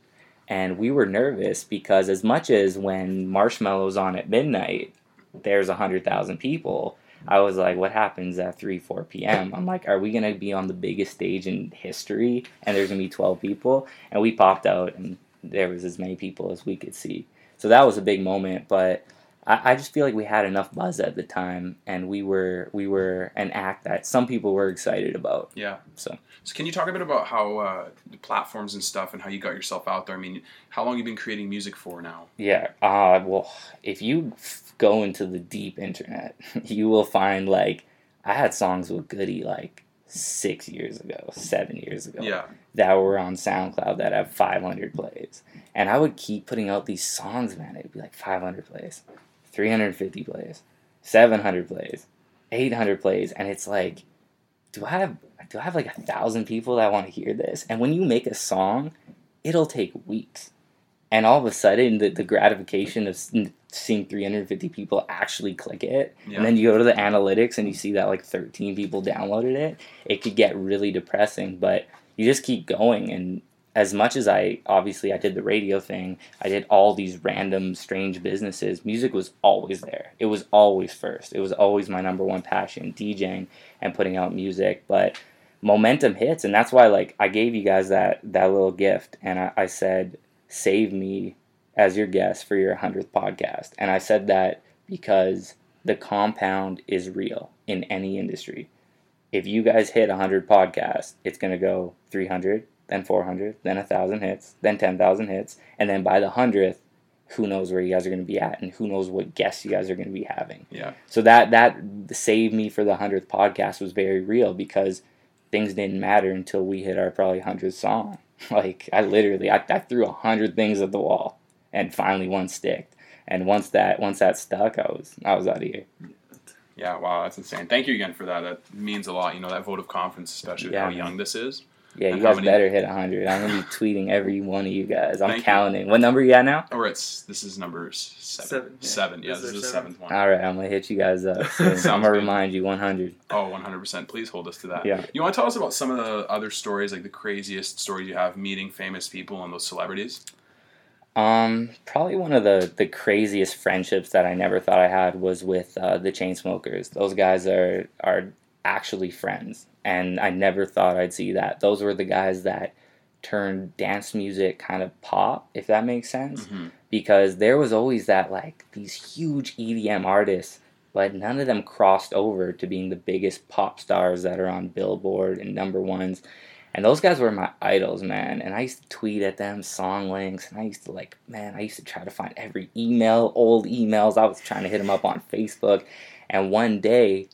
And we were nervous because as much as when Marshmello's on at midnight, there's a hundred thousand people. I was like, what happens at 3, 4 p.m.? I'm like, are we going to be on the biggest stage in history and there's going to be 12 people? And we popped out and there was as many people as we could see. So that was a big moment, but I, I just feel like we had enough buzz at the time and we were we were an act that some people were excited about. Yeah. So So can you talk a bit about how uh, the platforms and stuff and how you got yourself out there? I mean, how long you been creating music for now? Yeah. Uh, well, if you f- go into the deep internet, you will find like I had songs with Goody like six years ago, seven years ago, Yeah. that were on SoundCloud that have 500 plays. And I would keep putting out these songs, man. It'd be like 500 plays, 350 plays, 700 plays, 800 plays. And it's like, do I have, do I have like a thousand people that want to hear this? And when you make a song, it'll take weeks. And all of a sudden, the, the gratification of seeing 350 people actually click it, Yeah. and then you go to the analytics and you see that like 13 people downloaded it, it could get really depressing. But you just keep going. And as much as I obviously I did the radio thing, I did all these random strange businesses. Music was always there. It was always first. It was always my number one passion, DJing and putting out music. But momentum hits, and that's why like I gave you guys that that little gift, and I, I said save me as your guest for your 100th podcast. And I said that because the compound is real in any industry. If you guys hit 100 podcasts, it's going to go 300, then 400, then 1,000 hits, then 10,000 hits. And then by the 100th, who knows where you guys are going to be at and who knows what guests you guys are going to be having. Yeah. So that that saved me for the 100th podcast was very real because things didn't matter until we hit our probably 100th song. Like I literally I, I threw a hundred things at the wall and finally one sticked. And once that once that stuck, I was I was out of here. Yeah. Wow. That's insane. Thank you again for that. That means a lot. You know, that vote of confidence, especially with Yeah, how young this is. Yeah, you guys many- better hit hundred. I'm gonna be tweeting every one of you guys. I'm Thank you. counting. What number you at now? Or it's this is number seven. Seven, yeah. Seven. Yeah. This This is is the seventh one. All right, I'm gonna hit you guys up. soon. I'm gonna remind you 100. Oh, 100%. Please hold us to that. Yeah. You want to tell us about some of the other stories, like the craziest stories you have meeting famous people and those celebrities? Um, probably one of the the craziest friendships that I never thought I had was with uh, the Chainsmokers. Those guys are are actually friends, and I never thought I'd see that. Those were the guys that turned dance music kind of pop, if that makes sense. Mhm. Because there was always that like these huge EDM artists, but none of them crossed over to being the biggest pop stars that are on Billboard and number ones. And those guys were my idols, man. And I used to tweet at them song links. And I used to like, man, I used to try to find every email, old emails. I was trying to hit them up on Facebook. And one day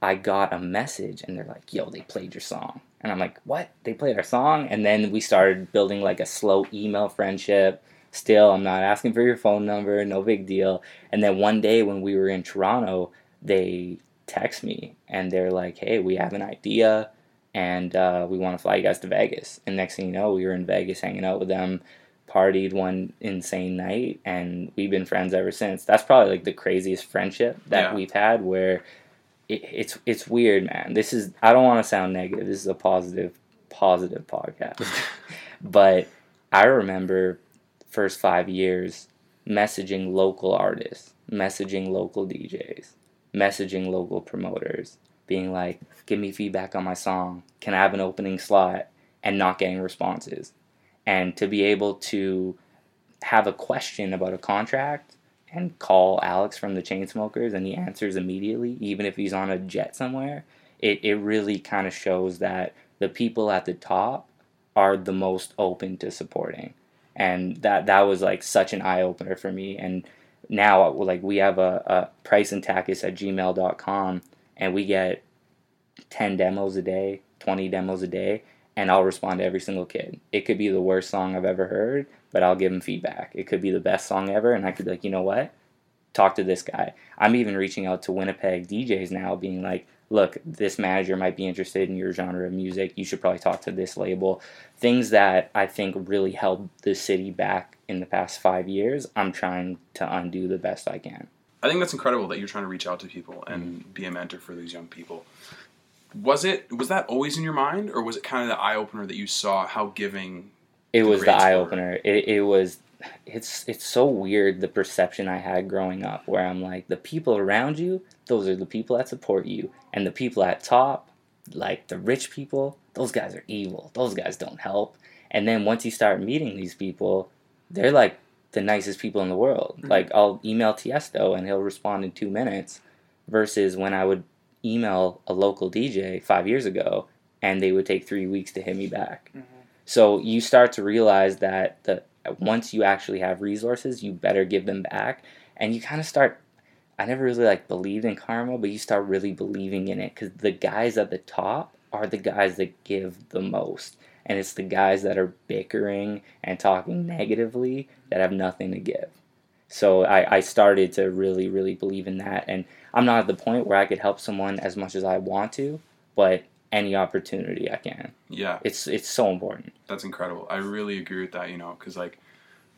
I got a message and they're like, yo, they played your song. And I'm like, what? They played our song? And then we started building like a slow email friendship. Still, I'm not asking for your phone number, no big deal. And then one day when we were in Toronto, they text me and they're like, "Hey, we have an idea, and uh, we want to fly you guys to Vegas." And next thing you know, we were in Vegas hanging out with them, partied one insane night, and we've been friends ever since. That's probably like the craziest friendship that Yeah. we've had. Where it, it's it's weird, man. This is I don't want to sound negative. This is a positive positive podcast, but I remember first five years messaging local artists, messaging local DJs, messaging local promoters, being like, give me feedback on my song. Can I have an opening slot? And not getting responses. And to be able to have a question about a contract and call Alex from the Chainsmokers and he answers immediately, even if he's on a jet somewhere, it, it really kind of shows that the people at the top are the most open to supporting and that that was like such an eye opener for me. And now like we have a, a price and Takis at gmail.com and we get 10 demos a day, 20 demos a day, and I'll respond to every single kid. It could be the worst song I've ever heard, but I'll give them feedback. It could be the best song ever, and I could be like, you know what? Talk to this guy. I'm even reaching out to Winnipeg DJs now, being like, look, this manager might be interested in your genre of music. You should probably talk to this label. Things that I think really held the city back in the past five years, I'm trying to undo the best I can. I think that's incredible that you're trying to reach out to people and mm-hmm. be a mentor for these young people. Was it was that always in your mind, or was it kind of the eye opener that you saw how giving? It was the eye opener. It, it was it's it's so weird the perception I had growing up where I'm like the people around you, those are the people that support you. And the people at top, like the rich people, those guys are evil. Those guys don't help. And then once you start meeting these people, they're like the nicest people in the world. Mm-hmm. Like I'll email Tiesto and he'll respond in two minutes versus when I would email a local DJ five years ago and they would take three weeks to hit me back. Mm-hmm. So you start to realize that the once you actually have resources, you better give them back, and you kind of start. I never really like believed in karma, but you start really believing in it because the guys at the top are the guys that give the most, and it's the guys that are bickering and talking negatively that have nothing to give. So I, I started to really, really believe in that, and I'm not at the point where I could help someone as much as I want to, but any opportunity I can. Yeah, It's it's so important. that's incredible. I really agree with that. You know, because like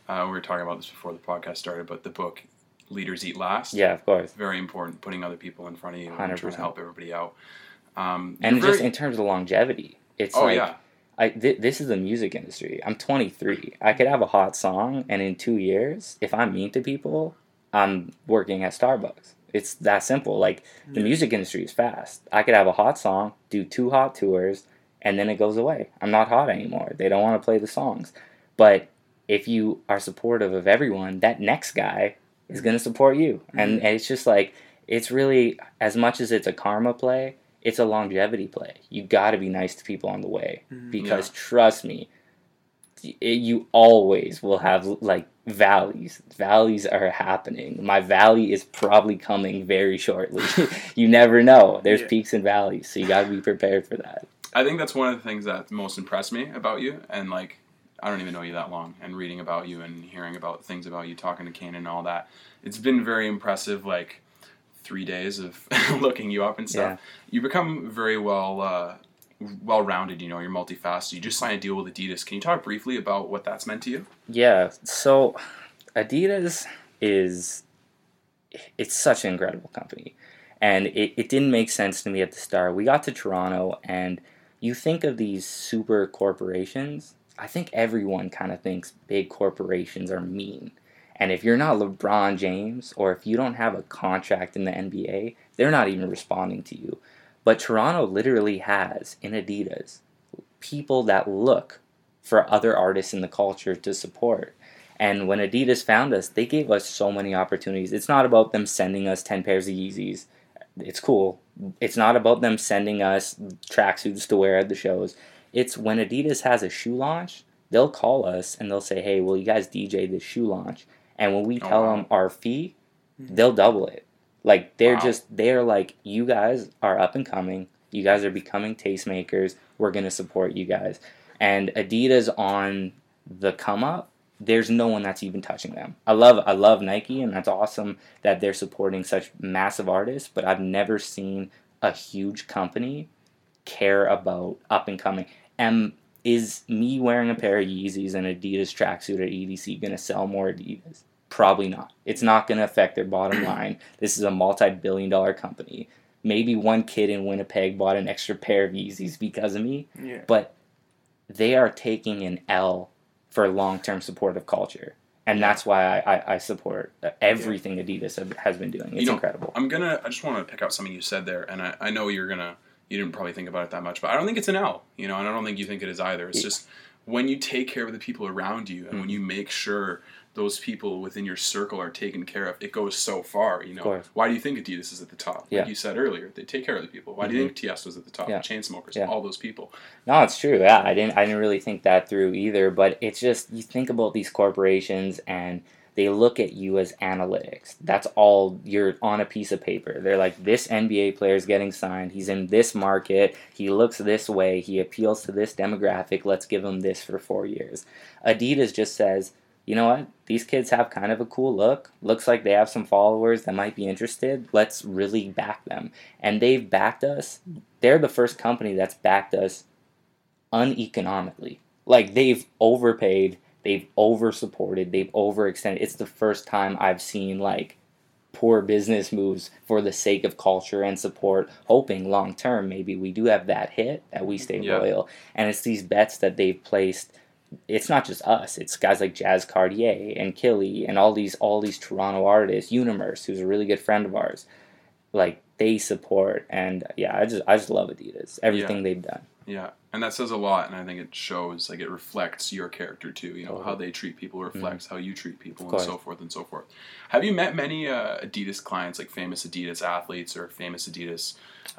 uh, we were talking about this before the podcast started, but the book "Leaders Eat Last." Yeah, of course. very important. Putting other people in front of you and trying to help everybody out. Um, And you're just in terms of longevity, it's oh like yeah, I th- this is the music industry. I'm 23. I could have a hot song, and in two years, if I'm mean to people, I'm working at Starbucks. It's that simple. Like the music industry is fast. I could have a hot song, do two hot tours, and then it goes away. I'm not hot anymore. They don't want to play the songs. But if you are supportive of everyone, that next guy is going to support you. And, and it's just like, it's really, as much as it's a karma play, it's a longevity play. You got to be nice to people on the way mm-hmm. because trust me, y- you always will have like valleys. Valleys are happening. My valley is probably coming very shortly. you never know. There's Yeah. peaks and valleys, so you got to be prepared for that. I think that's one of the things that most impressed me about you. And like, I don't even know you that long, and reading about you and hearing about things about you, talking to Kane and all that, it's been very impressive. Like three days of looking you up and stuff. You become very well. Uh, well rounded, you know, you're multifaceted. You just signed a deal with Adidas. Can you talk briefly about what that's meant to you? Yeah, so Adidas is it's such an incredible company. And it, it didn't make sense to me at the start. We got to Toronto and you think of these super corporations, I think everyone kind of thinks big corporations are mean. And if you're not LeBron James or if you don't have a contract in the NBA, they're not even responding to you. But Toronto literally has in Adidas people that look for other artists in the culture to support. And when Adidas found us, they gave us so many opportunities. It's not about them sending us 10 pairs of Yeezys. It's cool. It's not about them sending us tracksuits to wear at the shows. It's when Adidas has a shoe launch, they'll call us and they'll say, hey, will you guys DJ this shoe launch? And when we Oh, tell them our fee, hmm. they'll double it. Like they're Wow. just they're like you guys are up and coming. You guys are becoming tastemakers. We're gonna support you guys. And Adidas on the come up there's no one that's even touching them. I love I love Nike and that's awesome that they're supporting such massive artists, but I've never seen a huge company care about up and coming. And is me wearing a pair of Yeezys and Adidas tracksuit at EDC going to sell more Adidas? Probably not. It's not going to affect their bottom line. This is a multi-billion dollar company. Maybe one kid in Winnipeg bought an extra pair of Yeezys because of me, Yeah. but they are taking an L for long-term support of culture. And that's why I, I, I support everything Adidas have, has been doing. It's You know, incredible. I'm gonna. I just want to pick out something you said there, and I, I know you're gonna. You didn't probably think about it that much, but I don't think it's an L. You know, and I don't think you think it is either. It's Yeah. just when you take care of the people around you, and when Mhm. you make sure those people within your circle are taken care of, it goes so far. You know, why do you think Adidas is at the top? Yeah. Like you said earlier, they take care of the people. Why do you Mhm. think Tiesto's at the top? Yeah. The Chainsmokers, Yeah. all those people. No, it's true. Yeah, I didn't. I didn't really think that through either. But it's just you think about these corporations and they look at you as analytics. That's all you're on a piece of paper. They're like, this NBA player is getting signed. He's in this market. He looks this way. He appeals to this demographic. Let's give him this for four years. Adidas just says, you know what? These kids have kind of a cool look. Looks like they have some followers that might be interested. Let's really back them. And they've backed us. They're the first company that's backed us uneconomically. Like they've overpaid, they've over supported, they've overextended. It's the first time I've seen like poor business moves for the sake of culture and support, hoping long term maybe we do have that hit that we stay Yeah. loyal. And it's these bets that they've placed. It's not just us. It's guys like Jazz Cartier and Killy and all these all these Toronto artists. Universe, who's a really good friend of ours, like they support. And yeah, I just I just love Adidas. Everything they've done. Yeah, and that says a lot, and I think it shows, like, it reflects your character too. You know, how they treat people reflects how you treat people, and so forth and so forth. Have you met many uh, Adidas clients, like famous Adidas athletes or famous Adidas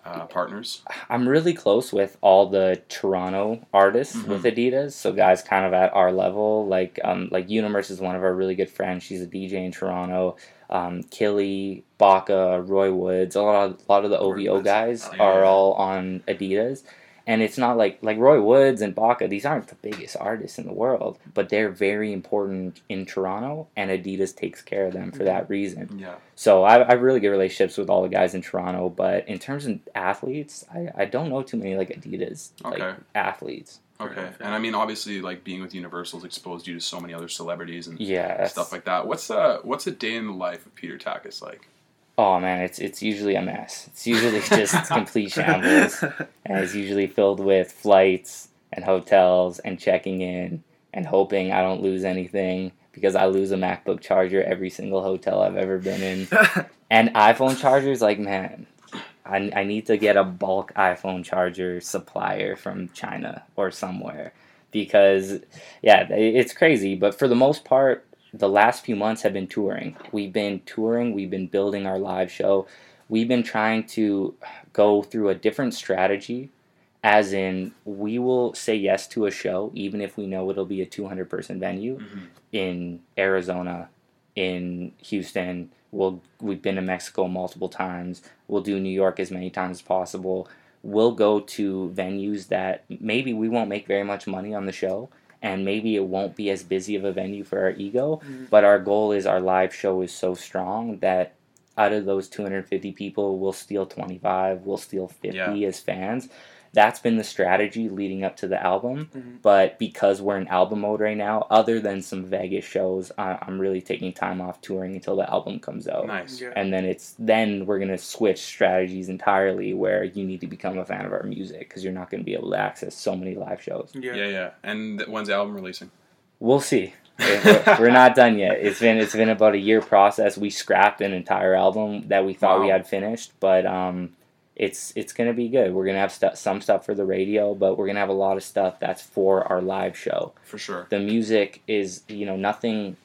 uh, partners? I'm really close with all the Toronto artists Mhm. with Adidas. So guys kind of at our level, like um, like Universe is one of our really good friends. She's a DJ in Toronto. Um, Killy, Baka, Roy Woods, a lot of, a lot of the OVO guys Oh, yeah. are all on Adidas. And it's not like like Roy Woods and Baka, these aren't the biggest artists in the world, but they're very important in Toronto and Adidas takes care of them for that reason. Yeah, So I, I have really good relationships with all the guys in Toronto, but in terms of athletes, I, I don't know too many like Adidas like Okay. athletes. okay. And I mean, obviously, like being with Universal's exposed you to so many other celebrities and Yeah, stuff like that. What's uh, what's a day in the life of Peter Takis like? Oh man, it's it's usually a mess. It's usually just complete shambles, and it's usually filled with flights and hotels and checking in and hoping I don't lose anything because I lose a MacBook charger every single hotel I've ever been in. And iPhone chargers, like man, I, I need to get a bulk iPhone charger supplier from China or somewhere because yeah, it's crazy. But for the most part, the last few months have been touring. We've been touring. We've been building our live show. We've been trying to go through a different strategy. As in, we will say yes to a show even if we know it'll be a 200 person venue Mhm. in Arizona, in Houston. We'll we've been to Mexico multiple times. We'll do New York as many times as possible. We'll go to venues that maybe we won't make very much money on the show, and maybe it won't be as busy of a venue for our ego. Mhm. But our goal is our live show is so strong that out of those 250 people, we'll steal 25, we'll steal 50 Yeah. as fans. That's been the strategy leading up to the album. Mhm. But because we're in album mode right now, other than some Vegas shows, I, I'm really taking time off touring until the album comes out. Nice. Yeah. And then it's then we're gonna switch strategies entirely, where you need to become a fan of our music because you're not gonna be able to access so many live shows. yeah. Yeah, yeah. And th- when's the album releasing? We'll see. we're, we're not done yet. It's been it's been about a year process. We scrapped an entire album that we thought we had finished, but um, it's it's gonna be good. We're gonna have stu- some stuff for the radio, but we're gonna have a lot of stuff that's for our live show. For sure. The music is you know nothing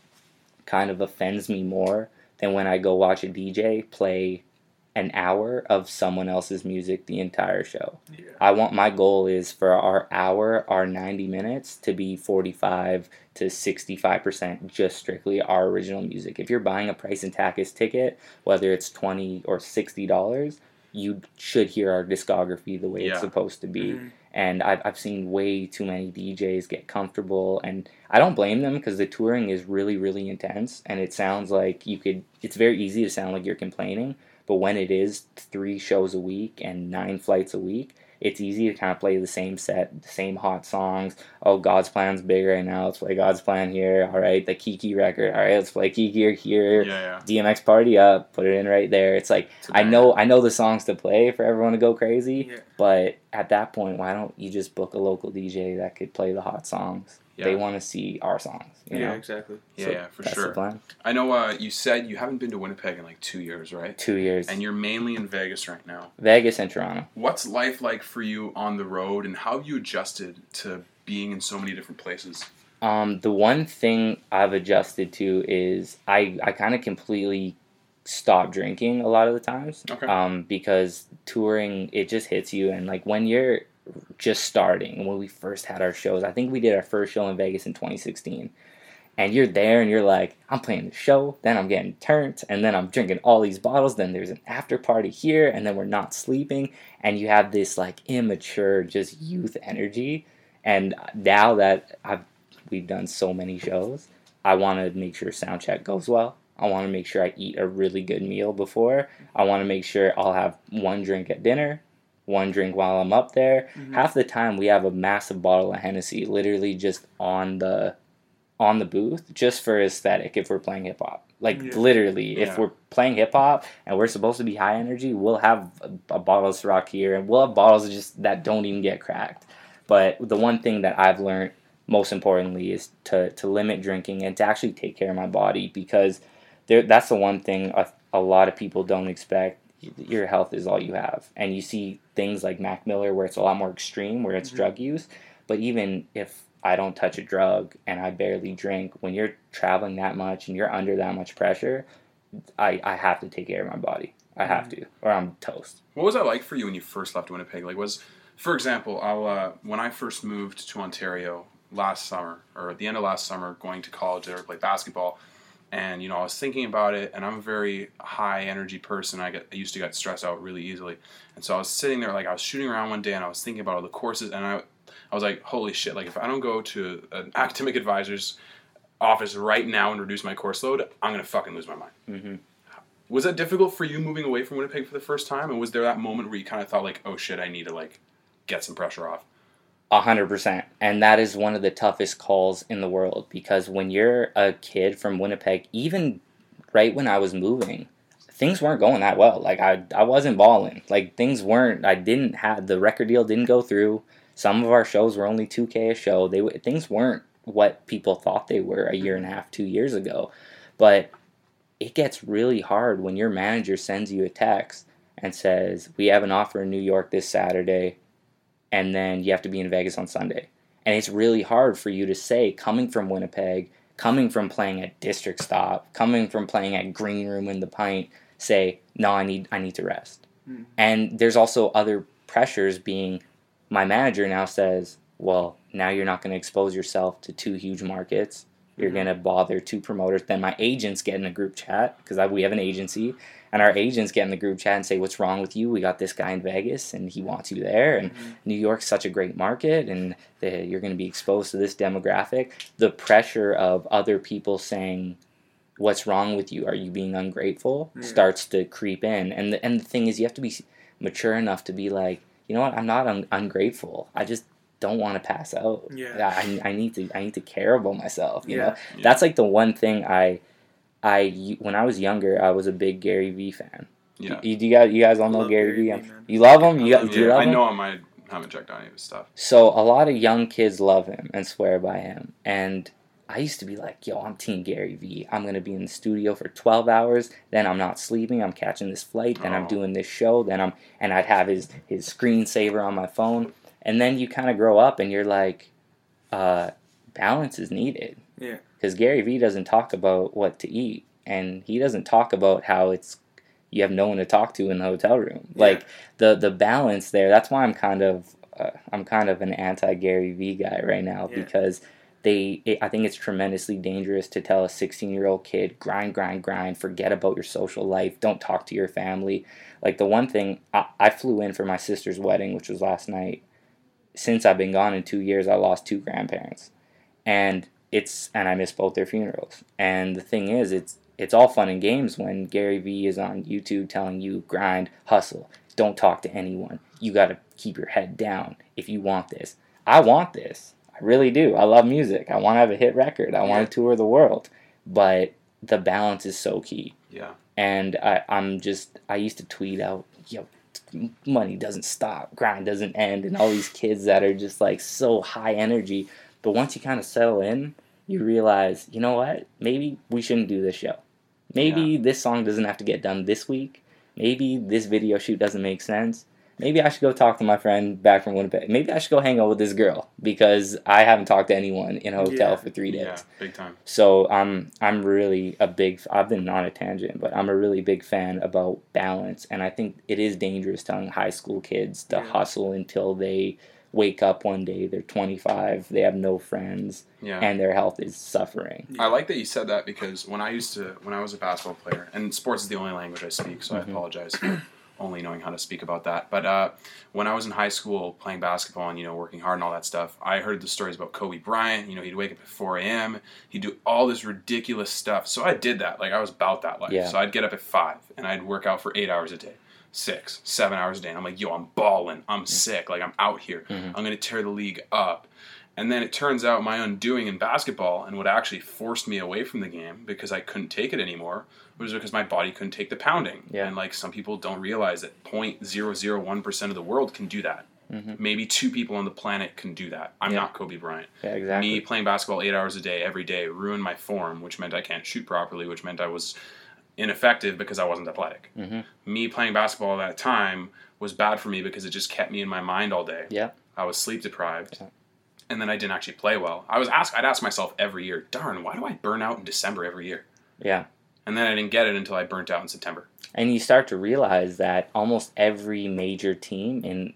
kind of offends me more than when I go watch a DJ play an hour of someone else's music the entire show. Yeah. I want my goal is for our hour, our 90 minutes to be 45 to 65% just strictly our original music. If you're buying a Price and Takis ticket, whether it's 20 or $60, you should hear our discography the way Yeah. it's supposed to be. Mhm. And I've, I've seen way too many DJs get comfortable, and I don't blame them because the touring is really, really intense, and it sounds like you could. It's very easy to sound like you're complaining, but when it is three shows a week and nine flights a week, it's easy to kind of play the same set, the same hot songs. Oh, God's Plan's big right now. Let's play God's Plan here. All right, the Kiki record. All right, let's play Kiki here. Yeah, yeah. DMX Party Up. Put it in right there. It's like It's I know I know the songs to play for everyone to go crazy, Yeah. but at that point, why don't you just book a local DJ that could play the hot songs? Yeah. They want to see our songs. You yeah, know? exactly. Yeah, So yeah, for sure. I know uh, you said you haven't been to Winnipeg in like two years, right? Two years. And you're mainly in Vegas right now. Vegas and Toronto. What's life like for you on the road, and how have you adjusted to being in so many different places? Um, the one thing I've adjusted to is I, I kind of completely stop drinking a lot of the times. Okay. Um, because touring it just hits you and like when you're just starting when we first had our shows, I think we did our first show in Vegas in 2016. And you're there and you're like, I'm playing the show, then I'm getting turned, and then I'm drinking all these bottles, then there's an after party here, and then we're not sleeping, and you have this like immature, just youth energy. And now that I've we've done so many shows, I want to make sure sound check goes well. I want to make sure I eat a really good meal before. I want to make sure I'll have one drink at dinner, one drink while I'm up there. Mm-hmm. Half the time we have a massive bottle of Hennessy literally just on the on the booth just for aesthetic if we're playing hip hop. Like Yeah. literally, if we're playing hip hop and we're supposed to be high energy, we'll have a, a bottle of Ciroc here and we'll have bottles just that don't even get cracked. But the one thing that I've learned most importantly is to, to limit drinking and to actually take care of my body because there that's the one thing a, a lot of people don't expect. Your health is all you have. And you see things like Mac Miller where it's a lot more extreme, where it's drug use. But even if I don't touch a drug and I barely drink, when you're traveling that much and you're under that much pressure, I, I have to take care of my body. I have to, or I'm toast. What was that like for you when you first left Winnipeg? Like, was, for example, I'll uh, when I first moved to Ontario last summer or at the end of last summer, going to college there to play basketball, and you know I was thinking about it, and I'm a very high energy person. I get I used to get stressed out really easily, and so I was sitting there like I was shooting around one day, and I was thinking about all the courses, and I I was like, holy shit! Like if I don't go to an academic advisor's office right now and reduce my course load, I'm gonna fucking lose my mind. hmm Was that difficult for you moving away from Winnipeg for the first time? And was there that moment where you kind of thought like, oh shit, I need to like get some pressure off? A hundred percent. And that is one of the toughest calls in the world because when you're a kid from Winnipeg, even right when I was moving, things weren't going that well. Like I, I wasn't balling. Like things weren't. I didn't have the record deal didn't go through. Some of our shows were only two k a show. They things weren't what people thought they were a year and a half, two years ago. But it gets really hard when your manager sends you a text and says, "We have an offer in New York this Saturday." And then you have to be in Vegas on Sunday. And it's really hard for you to say, coming from Winnipeg, coming from playing at District Stop, coming from playing at Green Room in the Pint, say, no, I need I need to rest. Hmm. And there's also other pressures being my manager now says, well, now you're not going to expose yourself to two huge markets. You're hmm. going to bother two promoters. Then my agents get in a group chat because we have an agency, and our agents get in the group chat and say, "What's wrong with you? We got this guy in Vegas, and he wants you there, and mm-hmm. New York's such a great market, and the, you're going to be exposed to this demographic." The pressure of other people saying, "What's wrong with you? Are you being ungrateful?" Yeah. starts to creep in, and the, and the thing is, you have to be mature enough to be like, you know what? I'm not un- ungrateful. I just don't want to pass out. Yeah. I, I need to I need to care about myself. You Yeah. know, that's like the one thing I I when I was younger, I was a big Gary Vee fan. Yeah. You, you guys you guys all know Gary, Gary Vee. Vee, man. You love him. You, I love do you yeah, love I him? know him. I haven't checked out any of his stuff. So a lot of young kids love him and swear by him. And I used to be like, yo, I'm Team Gary Vee. I'm gonna be in the studio for 12 hours. Then I'm not sleeping. I'm catching this flight. Then I'm Oh. doing this show. Then I'm and I'd have his his screensaver on my phone. And then you kind of grow up and you're like, uh, balance is needed. Yeah. Because Gary Vee doesn't talk about what to eat, and he doesn't talk about how it's you have no one to talk to in the hotel room. Yeah. Like the the balance there. That's why I'm kind of uh, I'm kind of an anti Gary Vee guy right now Yeah. because they it, I think it's tremendously dangerous to tell a 16 year old kid grind grind grind forget about your social life don't talk to your family like the one thing I, I flew in for my sister's wedding which was last night since I've been gone in two years, I lost two grandparents, and it's and I miss both their funerals. And the thing is, it's it's all fun and games when Gary Vee is on YouTube telling you grind, hustle, don't talk to anyone. You got to keep your head down if you want this. I want this. I really do. I love music. I want to have a hit record. I want to tour the world. But the balance is so key. Yeah. And I, I'm just, I used to tweet out, yo, money doesn't stop, grind doesn't end, and all these kids that are just like so high energy. But once you kind of settle in, you realize, you know what? Maybe we shouldn't do this show. Maybe this song doesn't have to get done this week. Maybe this video shoot doesn't make sense. Maybe I should go talk to my friend back from Winnipeg. Maybe I should go hang out with this girl because I haven't talked to anyone in a hotel Yeah. for three days. Yeah. Big time. So I'm I'm really a big. I've been on a tangent, but I'm a really big fan about balance, and I think it is dangerous telling high school kids to Yeah. hustle until they wake up one day. They're 25, they have no friends, Yeah. and their health is suffering. I like that you said that because when I used to, when I was a basketball player, and sports is the only language I speak, so Mhm. I apologize for only knowing how to speak about that. But uh, when I was in high school playing basketball and you know working hard and all that stuff, I heard the stories about Kobe Bryant. You know, he'd wake up at 4 a.m. He'd do all this ridiculous stuff. So I did that. Like I was about that life. Yeah. So I'd get up at five and I'd work out for eight hours a day. Six, seven hours a day. And I'm like, yo, I'm balling. I'm sick. Like, I'm out here. Mhm. I'm going to tear the league up. And then it turns out my undoing in basketball and what actually forced me away from the game because I couldn't take it anymore was because my body couldn't take the pounding. Yeah. And like some people don't realize that 0.001% of the world can do that. Mhm. Maybe two people on the planet can do that. I'm Yeah. not Kobe Bryant. Yeah, exactly. Me playing basketball eight hours a day every day ruined my form, which meant I can't shoot properly, which meant I was ineffective because I wasn't athletic. Mhm. Me playing basketball at that time was bad for me because it just kept me in my mind all day. Yeah. I was sleep deprived. Yeah. And then I didn't actually play well. I was asked I'd ask myself every year, darn, why do I burn out in December every year? Yeah. And then I didn't get it until I burnt out in September. And you start to realize that almost every major team in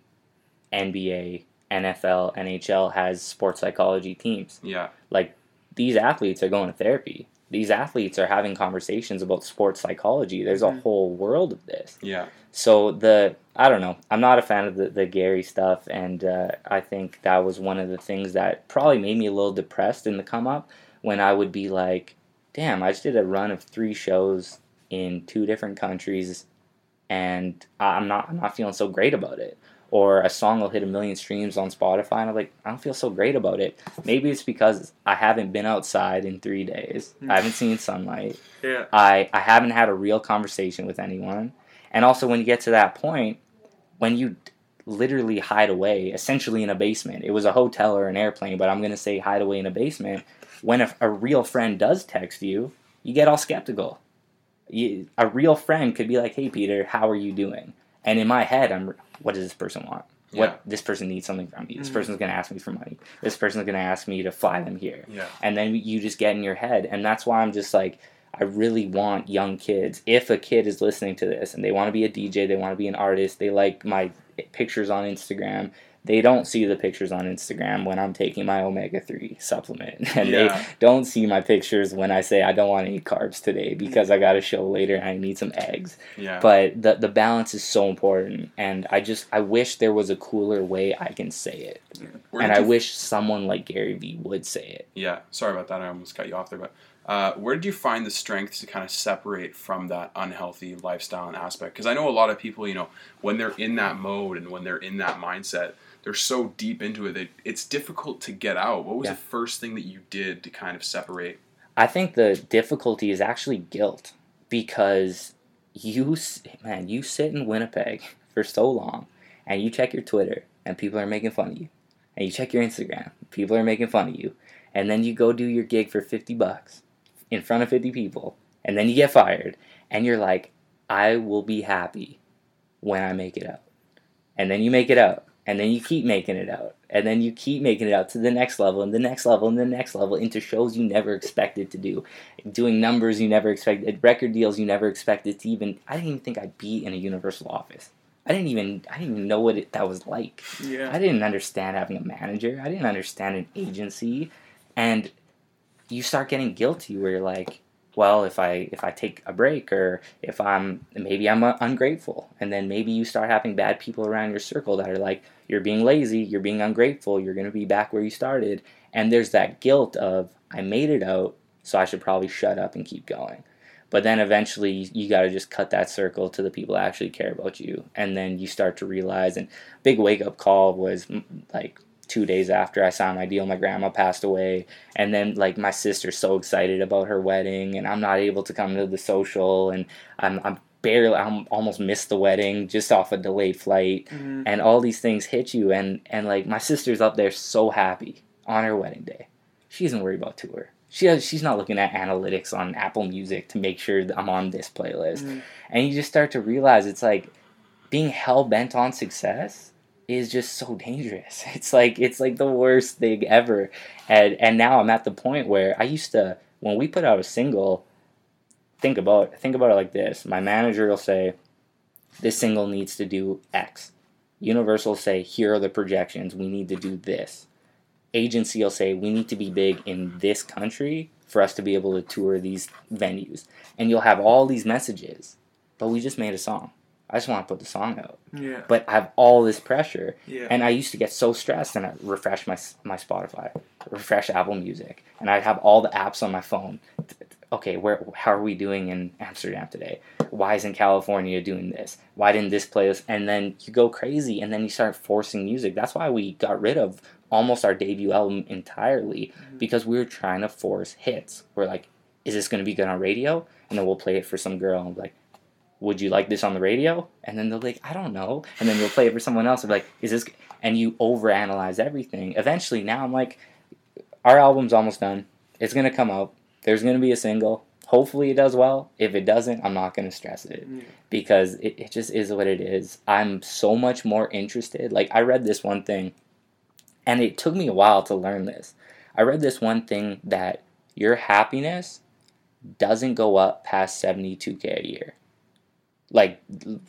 NBA, NFL, NHL has sports psychology teams. Yeah. Like these athletes are going to therapy. These athletes are having conversations about sports psychology. There's a Mhm. whole world of this. Yeah. So the I don't know. I'm not a fan of the, the Gary stuff, and uh, I think that was one of the things that probably made me a little depressed in the come up when I would be like, "Damn, I just did a run of three shows in two different countries, and I'm not I'm not feeling so great about it." Or a song will hit a million streams on Spotify, and I'm like, I don't feel so great about it. Maybe it's because I haven't been outside in three days. I haven't seen sunlight. Yeah. I, I haven't had a real conversation with anyone. And also, when you get to that point, when you literally hide away, essentially in a basement, it was a hotel or an airplane, but I'm going to say hide away in a basement. When a, a real friend does text you, you get all skeptical. You, a real friend could be like, hey, Peter, how are you doing? And in my head, I'm, what does this person want? Yeah. What this person needs something from me. This Mhm. person's gonna ask me for money. This person's gonna ask me to fly them here Yeah. and then you just get in your head and that's why i'm just like i really want young kids if a kid is listening to this and they want to be a dj they want to be an artist they like my pictures on instagram they don't see the pictures on instagram when i'm taking my omega-3 supplement and Yeah. they don't see my pictures when i say i don't want any carbs today because i got a show later and i need some eggs Yeah. but the, the balance is so important and i just i wish there was a cooler way i can say it Where and i you- wish someone like gary vee would say it Yeah, sorry about that. I almost cut you off there. But uh, where did you find the strength to kind of separate from that unhealthy lifestyle and aspect? Because I know a lot of people, you know, when they're in that mode and when they're in that mindset, they're so deep into it that it's difficult to get out. What was Yeah. the first thing that you did to kind of separate? I think the difficulty is actually guilt because you man you sit in Winnipeg for so long and you check your Twitter and people are making fun of you and you check your Instagram people are making fun of you and then you go do your gig for 50 bucks in front of 50 people and then you get fired and you're like I will be happy when I make it out and then you make it out and then you keep making it out and then you keep making it out to the next level and the next level and the next level into shows you never expected to do doing numbers you never expected record deals you never expected to even i didn't even think i'd be in a universal office. I didn't even i didn't even know what it, that was like. Yeah. i didn't understand having a manager. I didn't understand an agency. And you start getting guilty where you're like well if i if i take a break or if i'm maybe i'm ungrateful. And then maybe you start having bad people around your circle that are like you're being lazy, you're being ungrateful, you're going to be back where you started. And there's that guilt of, I made it out, so I should probably shut up and keep going. But then eventually you got to just cut that circle to the people that actually care about you. And then you start to realize, and big wake up call was like two days after I signed my deal, my grandma passed away. And then like my sister's so excited about her wedding and I'm not able to come to the social and I'm, I'm barely I'm almost missed the wedding just off a delayed flight. Mhm. and all these things hit you and and like my sister's up there so happy on her wedding day. She doesn't worry about tour. She has, she's not looking at analytics on apple music to make sure that i'm on this playlist. Mhm. and you just start to realize it's like being hell-bent on success is just so dangerous. It's like it's like the worst thing ever. And and now i'm at the point where i used to when we put out a single think about think about it like this. My manager will say, "This single needs to do X." Universal will say, "Here are the projections. We need to do this." Agency will say, "We need to be big in this country for us to be able to tour these venues." And you'll have all these messages, but we just made a song. I just want to put the song out, Yeah. but I have all this pressure. Yeah. And I used to get so stressed, and I refresh my my Spotify, refresh Apple Music, and I'd have all the apps on my phone. Okay, where how are we doing in Amsterdam today? Why isn't California doing this? Why didn't this play this? And then you go crazy, and then you start forcing music. That's why we got rid of almost our debut album entirely mm-hmm. because we were trying to force hits. We're like, is this going to be good on radio? And then we'll play it for some girl, and be like, would you like this on the radio? And then they're like, I don't know. And then you'll play it for someone else. And be like, is this? And you overanalyze everything. Eventually, now I'm like, our album's almost done. It's gonna come out. There's gonna be a single. Hopefully, it does well. If it doesn't, I'm not gonna stress it Yeah. because it, it just is what it is. I'm so much more interested. Like I read this one thing, and it took me a while to learn this. I read this one thing that your happiness doesn't go up past 72k a year. Like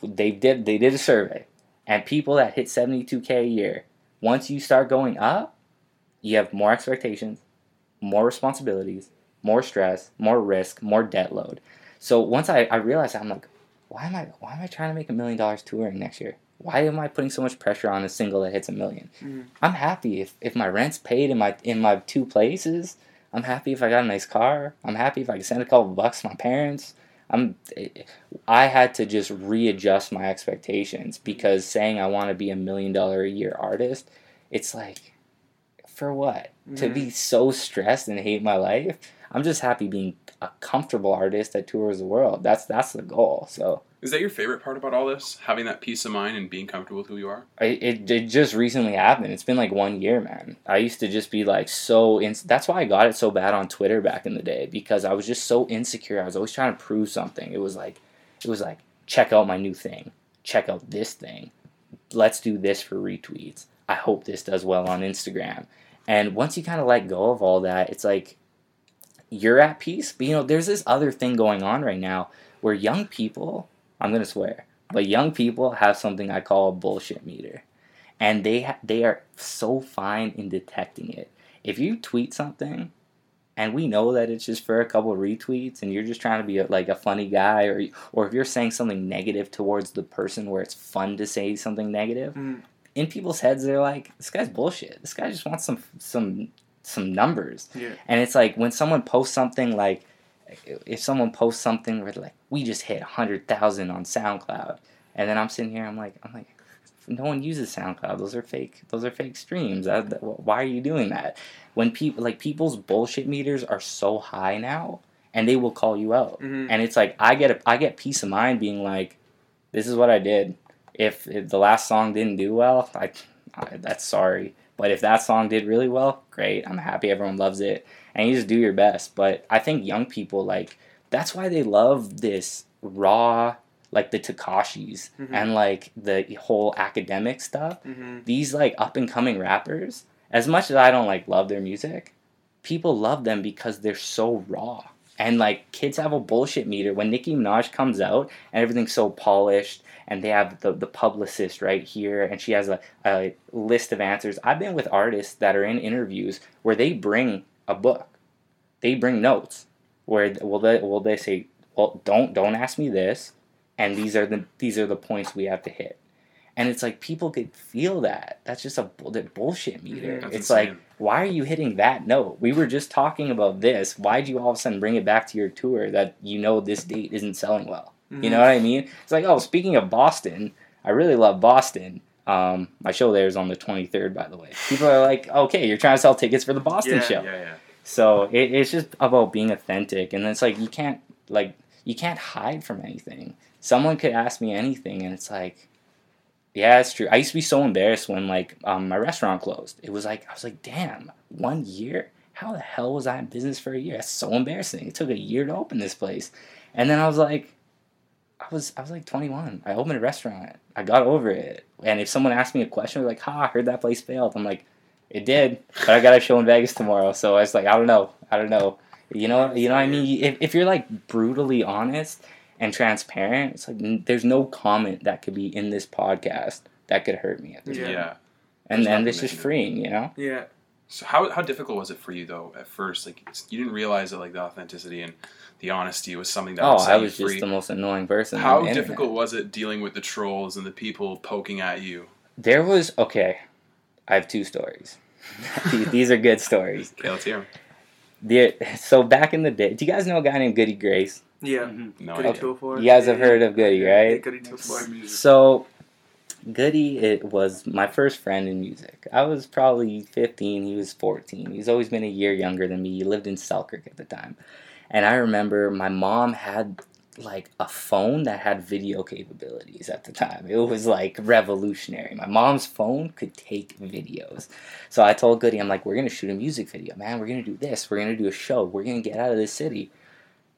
they did they did a survey and people that hit 72k a year, once you start going up, you have more expectations, more responsibilities, more stress, more risk, more debt load. So once I, I realized that, I'm like, why am I why am I trying to make a million dollars touring next year? Why am I putting so much pressure on a single that hits a 1000000 Mhm. I'm happy if, if my rent's paid in my in my two places. I'm happy if I got a nice car. I'm happy if I can send a couple bucks to my parents. I'm I had to just readjust my expectations because saying I want to be a million dollar a year artist, it's like for what? To Mhm. be so stressed and hate my life? I'm just happy being a comfortable artist that tours the world. That's that's the goal. So Is that your favorite part about all this? Having that peace of mind and being comfortable with who you are? I, it, it just recently happened. It's been like one year, man. I used to just be like so. In, that's why I got it so bad on Twitter back in the day because I was just so insecure. I was always trying to prove something. It was like, it was like, check out my new thing. Check out this thing. Let's do this for retweets. I hope this does well on Instagram. And once you kind of let go of all that, it's like you're at peace. But you know, there's this other thing going on right now where young people, I'm gonna swear, but young people have something I call a bullshit meter, and they ha- they are so fine in detecting it. If you tweet something, and we know that it's just for a couple retweets, and you're just trying to be a, like a funny guy, or or if you're saying something negative towards the person where it's fun to say something negative, Mm. in people's heads they're like, this guy's bullshit. This guy just wants some some some numbers. Yeah. And it's like when someone posts something like, if someone posts something where they're like, we just hit hundred thousand on SoundCloud, and then I'm sitting here, I'm like, I'm like, no one uses SoundCloud. Those are fake. Those are fake streams. Why are you doing that? When people like people's bullshit meters are so high now, and they will call you out, Mhm. and it's like I get a, I get peace of mind being like, this is what I did. If, if the last song didn't do well, I, I that's sorry. But if that song did really well, great. I'm happy everyone loves it. And you just do your best. But I think young people like that's why they love this raw like the Tekashis Mhm. and like the whole academic stuff. Mhm. These like up and coming rappers, as much as I don't like love their music, people love them because they're so raw. And like kids have a bullshit meter when Nicki Minaj comes out and everything's so polished and they have the, the publicist right here and she has a, a list of answers. I've been with artists that are in interviews where they bring a book. They bring notes where will they will they say, Well don't don't ask me this and these are the these are the points we have to hit. And it's like people could feel that. That's just a that bullshit meter. Mm-hmm. That's it's like, why are you hitting that note? We were just talking about this. Why'd you all of a sudden bring it back to your tour that you know this date isn't selling well? You know what I mean? It's like, oh, speaking of Boston, I really love Boston. Um, my show there is on the 23rd, by the way. People are like, okay, you're trying to sell tickets for the Boston Yeah. show. Yeah, yeah. So it, it's just about being authentic, and it's like you can't like you can't hide from anything. Someone could ask me anything, and it's like, yeah, it's true. I used to be so embarrassed when like um, my restaurant closed. It was like I was like, damn, one year. How the hell was I in business for a year? That's so embarrassing. It took a year to open this place, and then I was like, I was I was like 21. I opened a restaurant. I got over it. And if someone asked me a question, they're like, "Ha, I heard that place failed." I'm like, "It did, but I got a show in Vegas tomorrow." So I was like, "I don't know. I don't know." You know, you know what I mean? If if you're like brutally honest and transparent, it's like n- there's no comment that could be in this podcast that could hurt me at this Yeah. Yeah. And There's then nothing it's they just freeing, you know? Yeah. So how how difficult was it for you though at first? Like you didn't realize that like the authenticity and the honesty was something that Oh, I you was free. just the most annoying person. on how the internet. difficult was it dealing with the trolls and the people poking at you? There was okay. I have two stories. These- These are good stories. Okay, let's hear 'em. The, so back in the day, do you guys know a guy named Goody Grace? Yeah. Mm-hmm. No Goody idea. You guys have heard of Goody, Yeah, right? Goody two four. So, Goody it was my first friend in music. I was probably 15, he was 14. He's always been a year younger than me. He lived in Selkirk at the time. And I remember my mom had like a phone that had video capabilities at the time. It was like revolutionary. My mom's phone could take videos. So I told Goody, I'm like, we're gonna shoot a music video, man. We're gonna do this. We're gonna do a show. We're gonna get out of this city.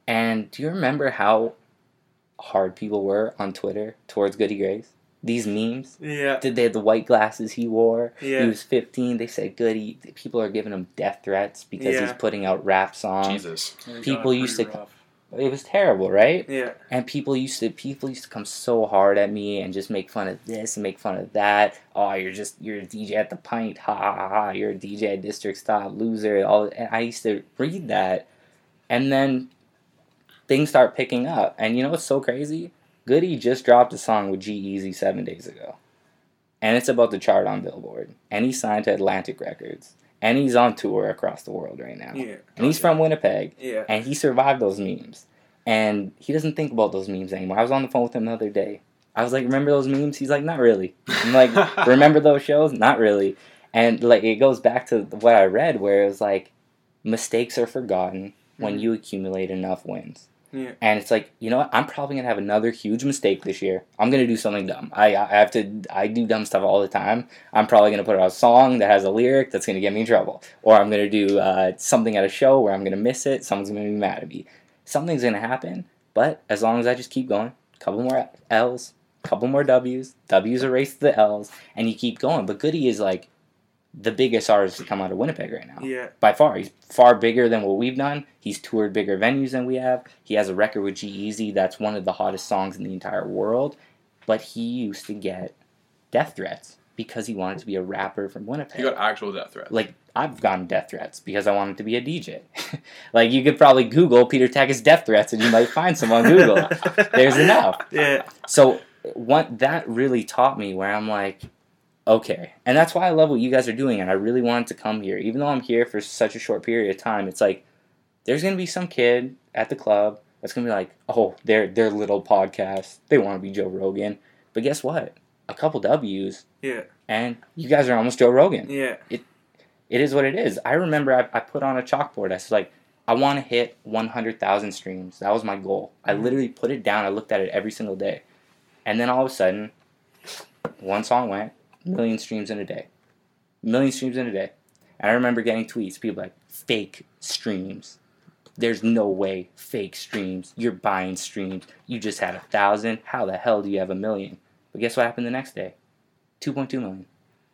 And do you remember how hard people were on Twitter towards Goody Grace? These memes. Yeah. Did they had the white glasses he wore? Yeah. He was 15. They said Goody. People are giving him death threats because he's putting out rap songs. Jesus. People used to- It was terrible, right? Yeah. And people used to people used to come so hard at me and just make fun of this and make fun of that. Oh, you're just you're a DJ at the pint, ha ha ha. ha. You're a DJ at District Stop, loser. All and I used to read that, and then things start picking up. And you know what's so crazy? Goody just dropped a song with G-Eazy seven days ago, and it's about to chart on Billboard. And he signed to Atlantic Records, and he's on tour across the world right now. Yeah. And he's from Winnipeg Yeah. and he survived those memes. And he doesn't think about those memes anymore. I was on the phone with him the other day. I was like, "Remember those memes?" He's like, "Not really." I'm like, "Remember those shows?" Not really. And like, it goes back to what I read, where it was like, mistakes are forgotten when Mhm. you accumulate enough wins. Yeah. And it's like, you know what? I'm probably gonna have another huge mistake this year. I'm gonna do something dumb. I I have to. I do dumb stuff all the time. I'm probably gonna put out a song that has a lyric that's gonna get me in trouble, or I'm gonna do uh, something at a show where I'm gonna miss it. Someone's gonna be mad at me. Something's gonna happen. But as long as I just keep going, couple more L's, couple more W's, W's erase the L's, and you keep going. But Goody is like the biggest artist to come out of Winnipeg right now Yeah. by far. He's far bigger than what we've done. He's toured bigger venues than we have. He has a record with G-Eazy that's one of the hottest songs in the entire world. But he used to get death threats because he wanted to be a rapper from Winnipeg. He got actual death threats. like I've gotten death threats because I wanted to be a DJ. like you could probably Google Peter Tackett death threats and you might find some on Google. There's enough. Yeah. So what that really taught me where I'm like, okay. And that's why I love what you guys are doing and I really wanted to come here. Even though I'm here for such a short period of time, it's like there's gonna be some kid at the club that's gonna be like, oh, their their little podcast. They wanna be Joe Rogan. But guess what? A couple W's Yeah. and you guys are almost Joe Rogan. Yeah. It, It is what it is. I remember I, I put on a chalkboard. I was like, I want to hit 100,000 streams. That was my goal. I Mhm. literally put it down. I looked at it every single day. And then all of a sudden, one song went, million streams in a day. Million streams in a day. And I remember getting tweets, people like, fake streams. There's no way fake streams. You're buying streams. You just had a thousand. How the hell do you have a million? But guess what happened the next day? 2.2 million.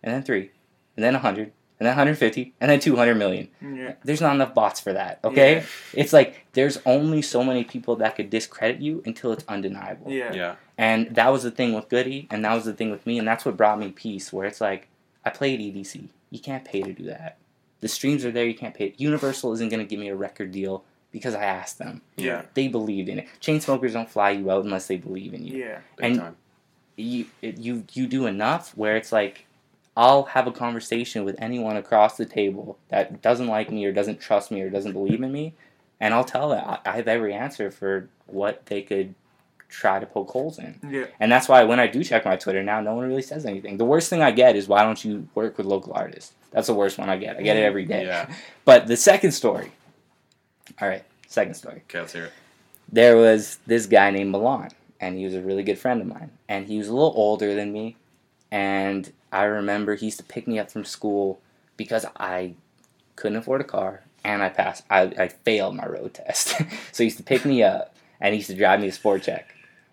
And then three. And then 100. And then 150. And then 200 million Yeah. there's not enough bots for that okay Yeah. it's like there's only so many people that could discredit you until it's undeniable Yeah. yeah. and that was the thing with goody and that was the thing with me and that's what brought me peace where it's like i played edc you can't pay to do that the streams are there you can't pay universal isn't going to give me a record deal because i asked them Yeah. they believed in it Chainsmokers don't fly you out unless they believe in you Yeah. Big And- time. you it, you you do enough where it's like I'll have a conversation with anyone across the table that doesn't like me or doesn't trust me or doesn't believe in me, and I'll tell them I, have every answer for what they could try to poke holes in. Yeah. And that's why when I do check my Twitter now, no one really says anything. The worst thing I get is why don't you work with local artists? That's the worst one I get. I get it every day. Yeah. But the second story. All right, second story. Okay, let's hear it. There was this guy named Milan, and he was a really good friend of mine. And he was a little older than me. And I remember he used to pick me up from school because I couldn't afford a car and I passed. I, I failed my road test. so he used to pick me up and he used to drive me to Sport Chek.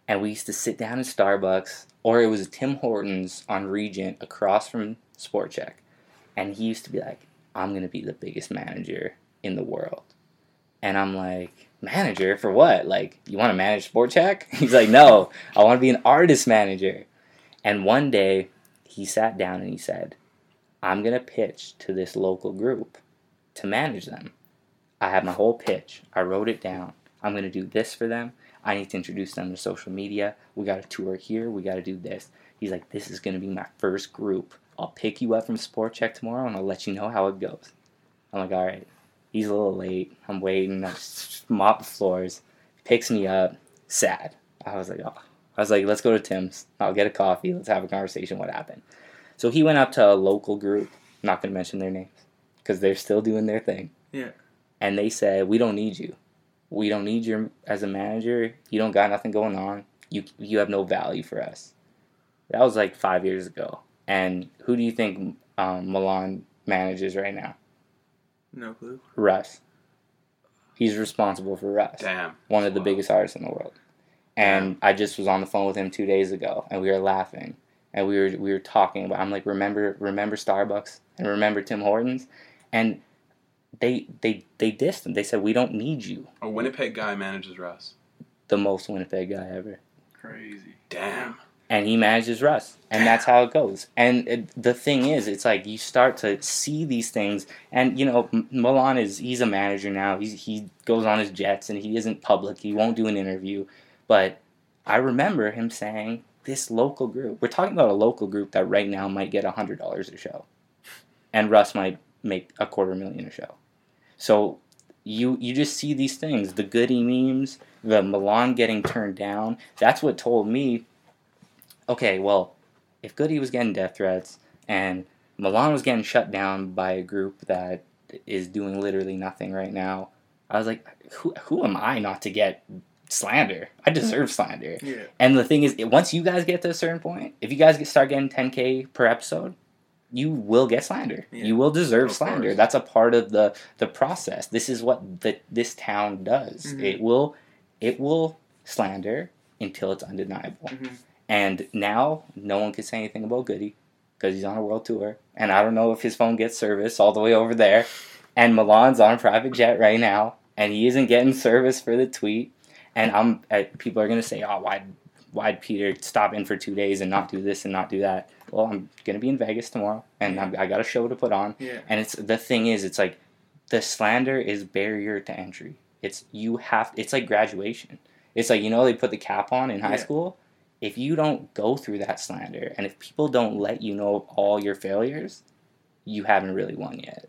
And we used to sit down in Starbucks, or it was Tim Hortons on Regent across from Sport Chek. And he used to be like, I'm going to be the biggest manager in the world. And I'm like, manager for what? Like, you want to manage Sport Chek? He's like, no, I want to be an artist manager. And one day, he sat down and he said, I'm going to pitch to this local group to manage them. I have my whole pitch. I wrote it down. I'm going to do this for them. I need to introduce them to social media. We got a tour here. We got to do this. He's like, this is going to be my first group. I'll pick you up from Sport Chek tomorrow and I'll let you know how it goes. I'm like, all right. He's a little late. I'm waiting. I mop the floors. Picks me up. Sad. I was like, oh. I was like, let's go to Tim's. I'll get a coffee. Let's have a conversation. What happened? So he went up to a local group. I'm not going to mention their names because they're still doing their thing. Yeah. And they said, we don't need you. We don't need you as a manager. You don't got nothing going on. You you have no value for us. That was like five years ago. And who do you think um, Milan manages right now? No clue. Russ. He's responsible for Russ, Damn. one of the Wow. biggest artists in the world. And I just was on the phone with him two days ago, and we were laughing, and we were we were talking about. I'm like, remember remember Starbucks and remember Tim Hortons, and they they they dissed him. They said we don't need you. A Winnipeg guy manages Russ. The most Winnipeg guy ever. Crazy. Damn. and he manages Russ, and that's how it goes. And it, the thing is, it's like you start to see these things, and you know, M- Milan is he's a manager now. He's, he goes on his jets, and he isn't public. He won't do an interview, but I remember him saying this local group. We're talking about a local group that right now might get hundred dollars a show, and Russ might make a quarter million a show. So you you just see these things, the Goody memes, the Milan getting turned down. That's what told me okay, well, if Goody was getting death threats and Milan was getting shut down by a group that is doing literally nothing right now, I was like, who, who am I not to get slander? I deserve slander. Yeah. And the thing is, once you guys get to a certain point, if you guys get, start getting 10k per episode, you will get slander. Yeah. You will deserve Of slander. course. That's a part of the the process. This is what the this town does. Mhm. It will it will slander until it's undeniable. Mhm. And now no one can say anything about Goody because he's on a world tour, and I don't know if his phone gets service all the way over there. And Milan's on a private jet right now, and he isn't getting service for the tweet. And I'm uh, people are gonna say, "Oh, why, why'd Peter stop in for two days and not do this and not do that?" Well, I'm gonna be in Vegas tomorrow, and I'm, I got a show to put on. Yeah. And it's the thing is, it's like the slander is barrier to entry. It's you have. It's like graduation. It's like you know they put the cap on in high Yeah. school. If you don't go through that slander, and if people don't let you know all your failures, you haven't really won yet.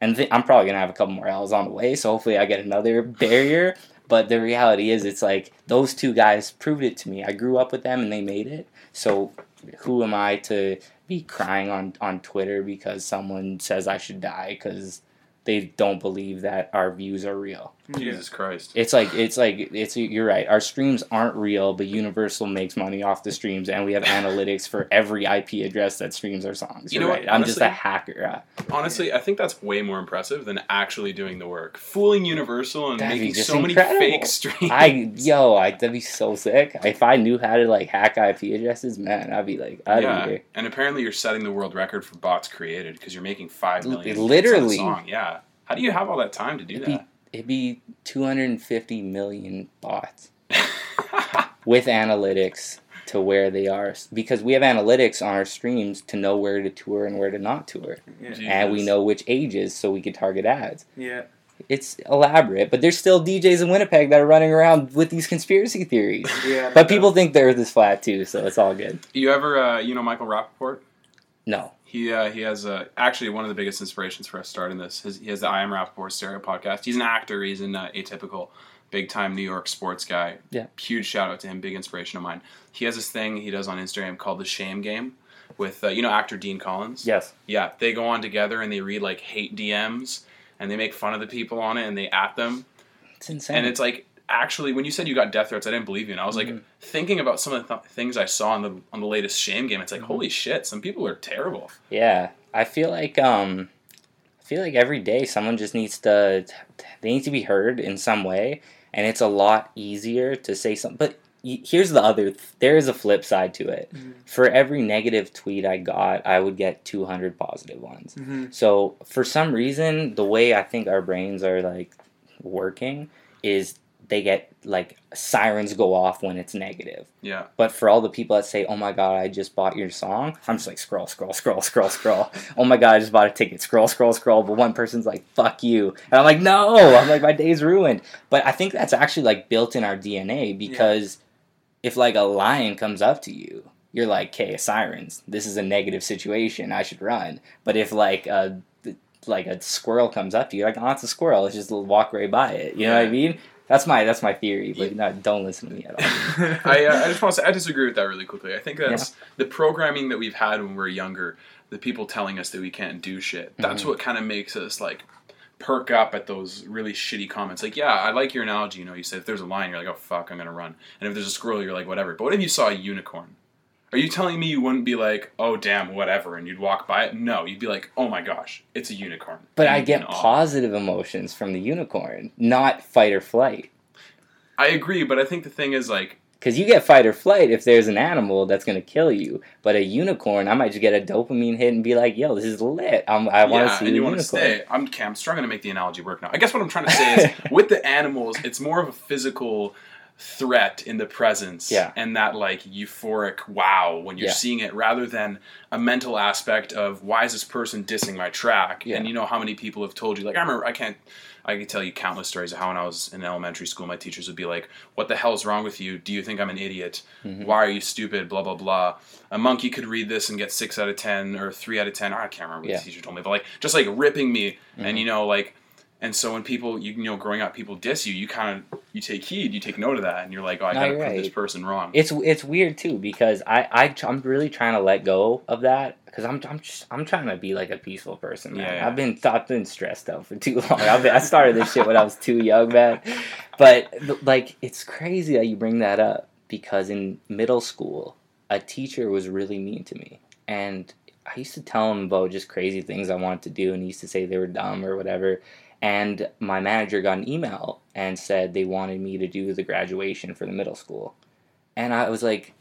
And th- I'm probably gonna have a couple more L's on the way, so hopefully I get another barrier. But the reality is, it's like those two guys proved it to me. I grew up with them, and they made it. So who am I to be crying on on Twitter because someone says I should die because they don't believe that our views are real? Jesus Christ. It's like it's like it's you're right. Our streams aren't real, but Universal makes money off the streams, and we have analytics for every IP address that streams our songs. You You're know right. what, I'm just a hacker. Honestly, I think that's way more impressive than actually doing the work. Fooling Universal and That'd making just so many fake streams. I yo, I that'd be so sick. If I knew how to like hack IP addresses, man, I'd be like, I'd yeah, be here. and apparently you're setting the world record for bots created because you're making five million. L- million. hits on a literally. song. Yeah. How do you have all that time to do It'd be, that? It'd be 250 million bots with analytics to where they are because we have analytics on our streams to know where to tour and where to not tour, Yeah. and we know which ages so we can target ads. Yeah. it's elaborate, but there's still DJs in Winnipeg that are running around with these conspiracy theories. Yeah. But people think the Earth is flat too, so it's all good. You ever, uh, you know, Michael Rapaport? No. He uh, he has uh, actually one of the biggest inspirations for us starting this. His, he has the I Am Rapaport Stereo podcast. He's an actor. He's an uh, atypical, big time New York sports guy. Yeah. Huge shout out to him. Big inspiration of mine. He has this thing he does on Instagram called the Shame Game, with uh, you know actor Dean Collins. Yes. Yeah, they go on together and they read like hate DMs and they make fun of the people on it and they at them It's insane. and it's like actually when you said you got death threats, I didn't believe you. And I was like Mhm. thinking about some of the th- things I saw on the on the latest Shame Game. It's like Mhm. holy shit, some people are terrible. Yeah, I feel like um, I feel like every day someone just needs to they need to be heard in some way, and it's a lot easier to say something. But here's the other: there is a flip side to it. Mhm. For every negative tweet I got, I would get 200 positive ones. hmm So for some reason, the way I think our brains are like working is they get like sirens go off when it's negative. Yeah, But for all the people that say, "Oh my god, I just bought your song," I'm just like scroll, scroll, scroll, scroll, scroll. Oh my god, I just bought a ticket. Scroll, scroll, scroll. But one person's like, "Fuck you," and I'm like, "No!" I'm like, my day's ruined. But I think that's actually like built in our DNA because if like a lion comes up to you, you're like, "Okay, sirens. This is a negative situation. I should run." But if like a like a squirrel comes up to you, you're like, "Oh, it's a squirrel. Let's just walk right by it." You know what I mean? That's my that's my theory. But no, don't listen to me at all. I uh, I just want to say I disagree with that really quickly. I think that's the programming that we've had when we are younger. The people telling us that we can't do shit. That's Mhm. what kind of makes us like perk up at those really shitty comments. Like, yeah, I like your analogy. You know, you said if there's a lion, you're like, oh fuck, I'm gonna run. And if there's a squirrel, you're like, whatever. But what if you saw a unicorn? Are you telling me you wouldn't be like, oh damn, whatever, and you'd walk by it? No, you'd be like, oh my gosh, it's a unicorn. But And I get positive emotions from the unicorn, not fight or flight. I agree, but I think the thing is like, Because you get fight or flight if there's an animal that's going to kill you. But a unicorn, I might just get a dopamine hit and be like, yo, this is lit. I'm, I want to yeah, see and you want to stay. I'm, okay, I'm struggling to make the analogy work now. I guess what I'm trying to say is, with the animals, it's more of a physical threat in the presence, Yeah. and that like euphoric wow when you're Yeah. seeing it, rather than a mental aspect of why is this person dissing my track? Yeah. And you know how many people have told you like I remember I can't. I can tell you countless stories of how when I was in elementary school, my teachers would be like, "What the hell is wrong with you? Do you think I'm an idiot? Mhm. Why are you stupid? Blah blah blah." A monkey could read this and get six out of ten or three out of ten. I can't remember what the teacher told me, but like just like ripping me, Mhm. and you know like, and so when people you, you know growing up, people diss you, you kind of you take heed, you take note of that, and you're like, "Oh, I gotta you're prove this person wrong." It's it's weird too because I I I'm really trying to let go of that because I'm I'm just, I'm trying to be like a peaceful person. Man. Yeah, yeah. I've been I've been stressed out for too long. I've been, I started this shit when I was too young, man. But like it's crazy that you bring that up because in middle school a teacher was really mean to me and I used to tell him about just crazy things I wanted to do and he used to say they were dumb or whatever. And my manager got an email and said they wanted me to do the graduation for the middle school. And I was like,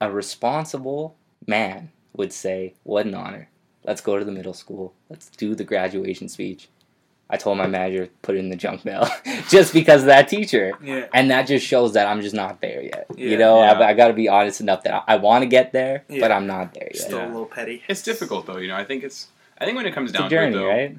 a responsible man would say, What an honor. Let's go to the middle school. Let's do the graduation speech. I told my manager, put it in the junk mail just because of that teacher. Yeah. And that just shows that I'm just not there yet. Yeah. you know, Yeah. I, I got to be honest enough that I, I want to get there, Yeah. but I'm not there yet. Still a little petty. It's difficult though, you know. I think it's. I think when it comes It's down a journey, to it, though, right?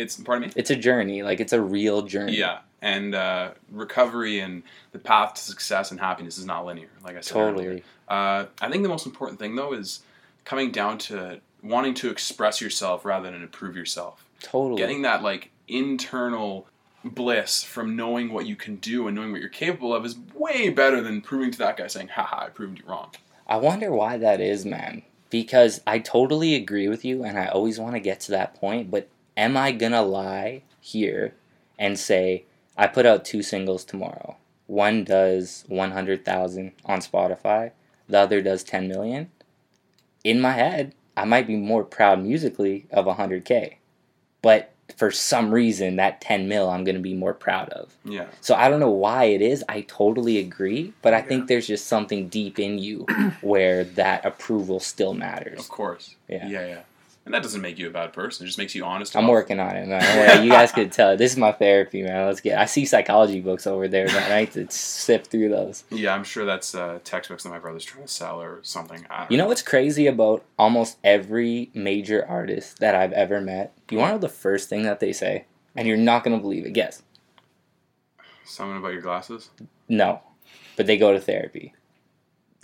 It's pardon me. It's a journey. Like, it's a real journey. Yeah, and uh, recovery and the path to success and happiness is not linear. Like I said. Totally. Uh, I think the most important thing though is coming down to wanting to express yourself rather than improve yourself. Totally. Getting that like internal bliss from knowing what you can do and knowing what you're capable of is way better than proving to that guy saying, "Haha, I proved you wrong." I wonder why that is, man. Because I totally agree with you, and I always want to get to that point. But am I gonna lie here and say I put out two singles tomorrow? One does one hundred thousand on Spotify. The other does ten million. In my head, I might be more proud musically of hundred k, but for some reason, that ten mil I'm gonna be more proud of. Yeah, So I don't know why it is. I totally agree, but I Yeah. think there's just something deep in you where that approval still matters. of course. Yeah. yeah, yeah. And that doesn't make you a bad person. It just makes you honest. I'm working on it, man. You guys could tell. This is my therapy, man. Let's get. I see psychology books over there, man. I need to sift through those. Yeah, I'm sure that's uh, textbooks that my brother's trying to sell or something. You know what's crazy about almost every major artist that I've ever met? You want to know the first thing that they say? And you're not gonna believe it. Guess. Something about your glasses. No, but they go to therapy.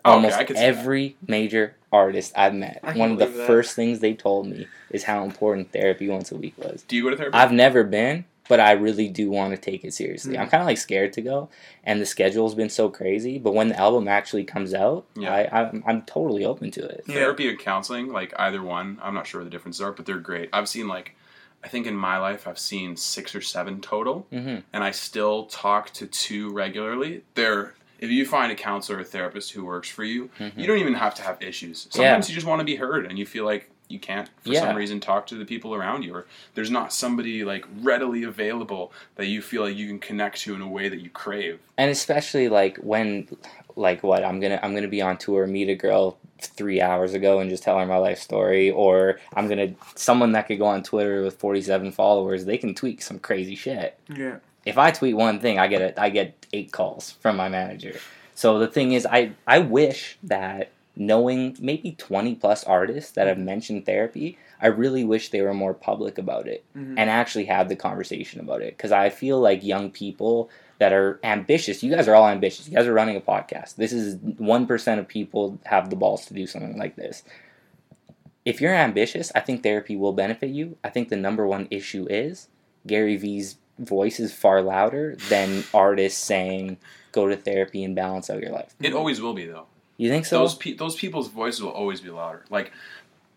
Oh, okay, Almost I could see that. every major artist I've met, one of the that. first things they told me is how important therapy once a week was. Do you go to therapy? I've never been, but I really do want to take it seriously. Mm. I'm kind of like scared to go, and the schedule's been so crazy. But when the album actually comes out, Yeah. I, I'm, I'm totally open to it. Yeah. therapy and counseling, like either one, I'm not sure what the differences are, but they're great. I've seen like, I think in my life I've seen six or seven total, hmm and I still talk to two regularly. They're if you find a counselor or therapist who works for you, Mhm. you don't even have to have issues. Yeah. Sometimes you just want to be heard, and you feel like you can't for Yeah. some reason talk to the people around you, or there's not somebody like readily available that you feel like you can connect to in a way that you crave. And especially like when, like what I'm gonna I'm gonna be on tour, meet a girl three hours ago and just tell her my life story, or I'm gonna someone that could go on Twitter with 47 followers, they can tweet some crazy shit. Yeah. if I tweet one thing, I get a, I get eight calls from my manager. So the thing is, I I wish that knowing maybe twenty plus artists that have mentioned therapy, I really wish they were more public about it Mhm. and actually had the conversation about it. Because I feel like young people that are ambitious, you guys are all ambitious. You guys are running a podcast. This is one percent of people have the balls to do something like this. If you're ambitious, I think therapy will benefit you. I think the number one issue is Gary Vee's voice is far louder than artists saying go to therapy and balance out your life. It always will be though. You think so? those pe- those people's voices will always be louder. Like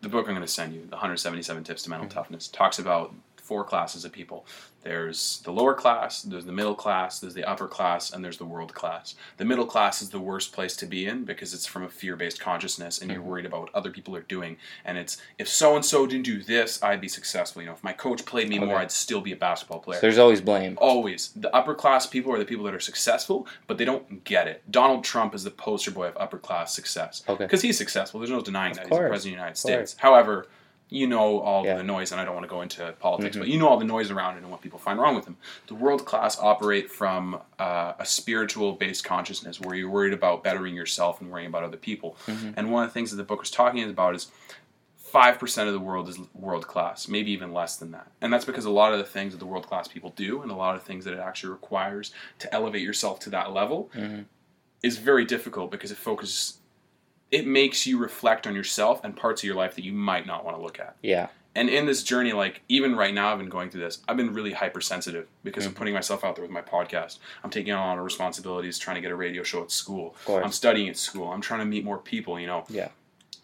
the book I'm going to send you, the 177 Tips to Mental Mm-hmm. Toughness, talks about four classes of people. There's the lower class, there's the middle class, there's the upper class, and there's the world class. The middle class is the worst place to be in because it's from a fear-based consciousness, and you're Mm-hmm. worried about what other people are doing. And it's if so and so didn't do this, I'd be successful. You know, if my coach played me more, I'd still be a basketball player. So there's always blame. Always. The upper class people are the people that are successful, but they don't get it. Donald Trump is the poster boy of upper class success. Okay. Because he's successful. There's no denying Of that. He's the president of the United course. States. However, you know all Yeah. the noise, and I don't want to go into politics, Mhm. but you know all the noise around it and what people find wrong with them. The world class operate from uh, a spiritual based consciousness where you're worried about bettering yourself and worrying about other people. Mhm. And one of the things that the book was talking about is 5% of the world is world class, maybe even less than that. And that's because a lot of the things that the world class people do and a lot of things that it actually requires to elevate yourself to that level Mhm. is very difficult because it focuses it makes you reflect on yourself and parts of your life that you might not want to look at. Yeah. And in this journey, like even right now, I've been going through this. I've been really hypersensitive because I'm putting myself out there with my podcast. I'm taking on a lot of responsibilities, trying to get a radio show at school. I'm studying at school. I'm trying to meet more people. You know, Yeah.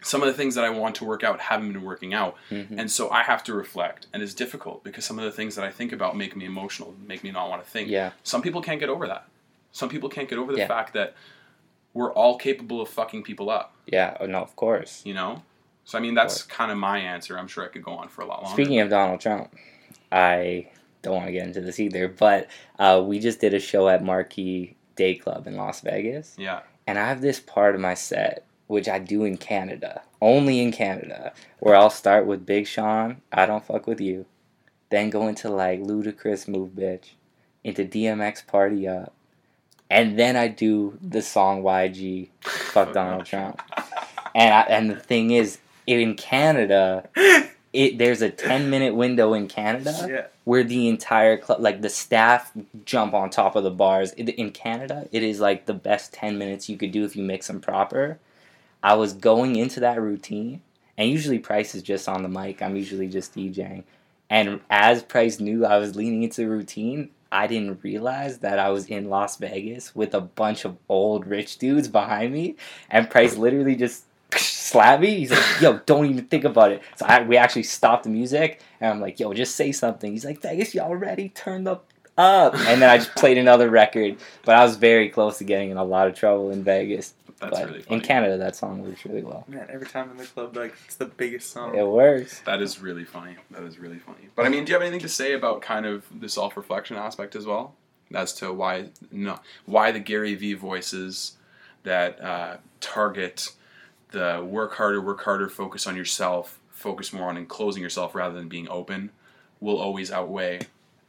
some of the things that I want to work out haven't been working out. Mhm. And so I have to reflect. And it's difficult because some of the things that I think about make me emotional, make me not want to think. Yeah. Some people can't get over that. Some people can't get over the Yeah. fact that we're all capable of fucking people up, Yeah. Oh, no, of course. you know? So, I mean, that's kind of my answer. I'm sure I could go on for a lot longer. Speaking of Donald Trump, I don't want to get into this either, but uh, we just did a show at Marquee Day Club in Las Vegas, yeah. and I have this part of my set which I do in Canada, only in Canada, where I'll start with Big Sean, I don't fuck with you, then go into like Ludacris Move Bitch, into DMX Party Up, and then I do the song YG Fuck Donald Trump. And I, and the thing is, in Canada, it there's a 10 minute window in Canada Yeah. where the entire club, like the staff, jump on top of the bars. In- In Canada, it is like the best 10 minutes you could do if you mix them proper. I was going into that routine, and usually Price is just on the mic. I'm usually just DJing. And as Price knew I was leaning into the routine, I didn't realize that I was in Las Vegas with a bunch of old rich dudes behind me, and Price literally just slapped me. He's like, "Yo, don't even think about it." So I, we actually stopped the music, and I'm like, "Yo, just say something." He's like, "Vegas, you already turned up." Up and then I just played another record, but I was very close to getting in a lot of trouble in Vegas. That's but really funny. in Canada, that song works really well. Man, every time in the club, like it's the biggest song. It works. That is really funny. That is really funny. But I mean, do you have anything to say about kind of the self reflection aspect as well, as to why no why the Gary Vee voices that uh, target the work harder, work harder, focus on yourself, focus more on enclosing yourself rather than being open, will always outweigh,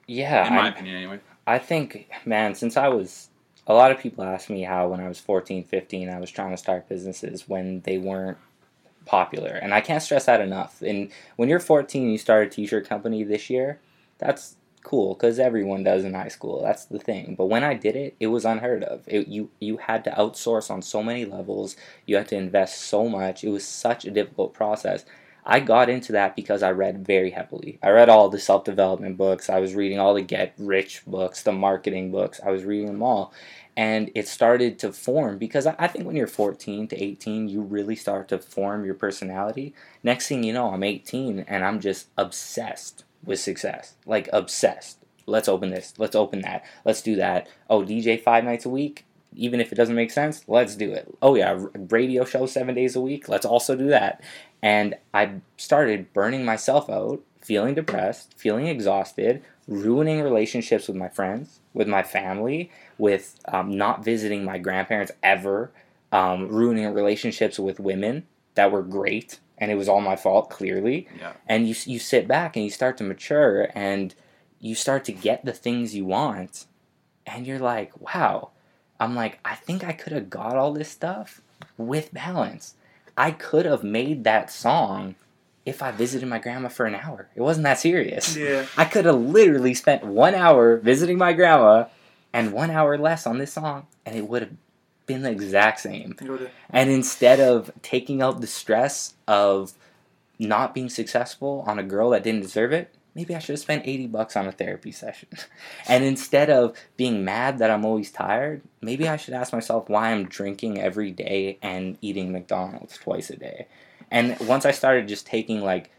Yeah, in my I, opinion, anyway. I think, man, since I was, a lot of people ask me how when I was 14, 15, I was trying to start businesses when they weren't popular. And I can't stress that enough. And when you're 14 and you start a t shirt company this year, that's cool because everyone does in high school. That's the thing. But when I did it, it was unheard of. It, you you had to outsource on so many levels. You had to invest so much. It was such a difficult process. I got into that because I read very heavily. I read all the self development books. I was reading all the get rich books, the marketing books. I was reading them all. And it started to form because I think when you're 14 to 18, you really start to form your personality. Next thing you know, I'm 18 and I'm just obsessed with success. Like obsessed. Let's open this. Let's open that. Let's do that. Oh, DJ five nights a week. Even if it doesn't make sense, let's do it. Oh yeah, radio show seven days a week. Let's also do that. And I started burning myself out, feeling depressed, feeling exhausted, ruining relationships with my friends, with my family, with um, not visiting my grandparents ever, um, ruining relationships with women that were great and it was all my fault clearly Yeah. and you you sit back and you start to mature and you start to get the things you want and you're like wow i'm like i think i could have got all this stuff with balance. I could have made that song if i visited my grandma for an hour. It wasn't that serious. Yeah. i could have literally spent one hour visiting my grandma and one hour less on this song and it would have been the exact same. And instead of taking out the stress of not being successful on a girl that didn't deserve it, maybe I should have spent 80 bucks on a therapy session. and instead of being mad that I'm always tired, maybe I should ask myself why I'm drinking every day and eating McDonald's twice a day. And once I started just taking like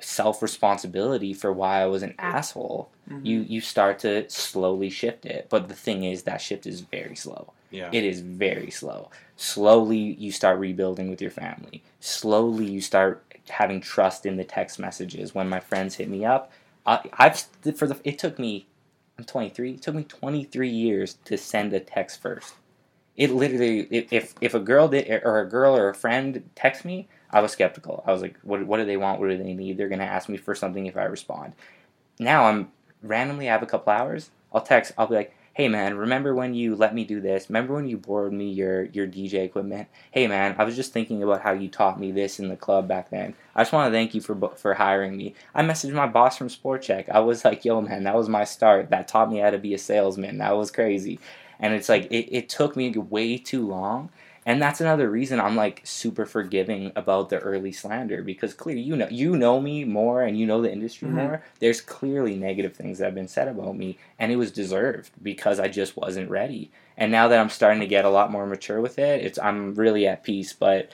self responsibility for why I was an asshole, mm-hmm. you you start to slowly shift it. But the thing is that shift is very slow. Yeah. It is very slow. Slowly, you start rebuilding with your family. Slowly, you start having trust in the text messages. When my friends hit me up, I, I've for the it took me. I'm 23. It took me 23 years to send a text first. It literally, if if, a girl did or a girl or a friend text me, I was skeptical. I was like, what what do they want? What do they need? They're gonna ask me for something if I respond. Now I'm randomly have a couple hours. I'll text. I'll be like, hey man, remember when you let me do this? Remember when you borrowed me your your DJ equipment? Hey man, I was just thinking about how you taught me this in the club back then. I just want to thank you for for hiring me. I messaged my boss from Sport Chek. I was like, yo man, that was my start. That taught me how to be a salesman. That was crazy. And it's like it, it took me way too long. And that's another reason I'm like super forgiving about the early slander because clearly you know you know me more and you know the industry Mhm. more. There's clearly negative things that have been said about me and it was deserved because I just wasn't ready. And now that I'm starting to get a lot more mature with it, it's I'm really at peace, but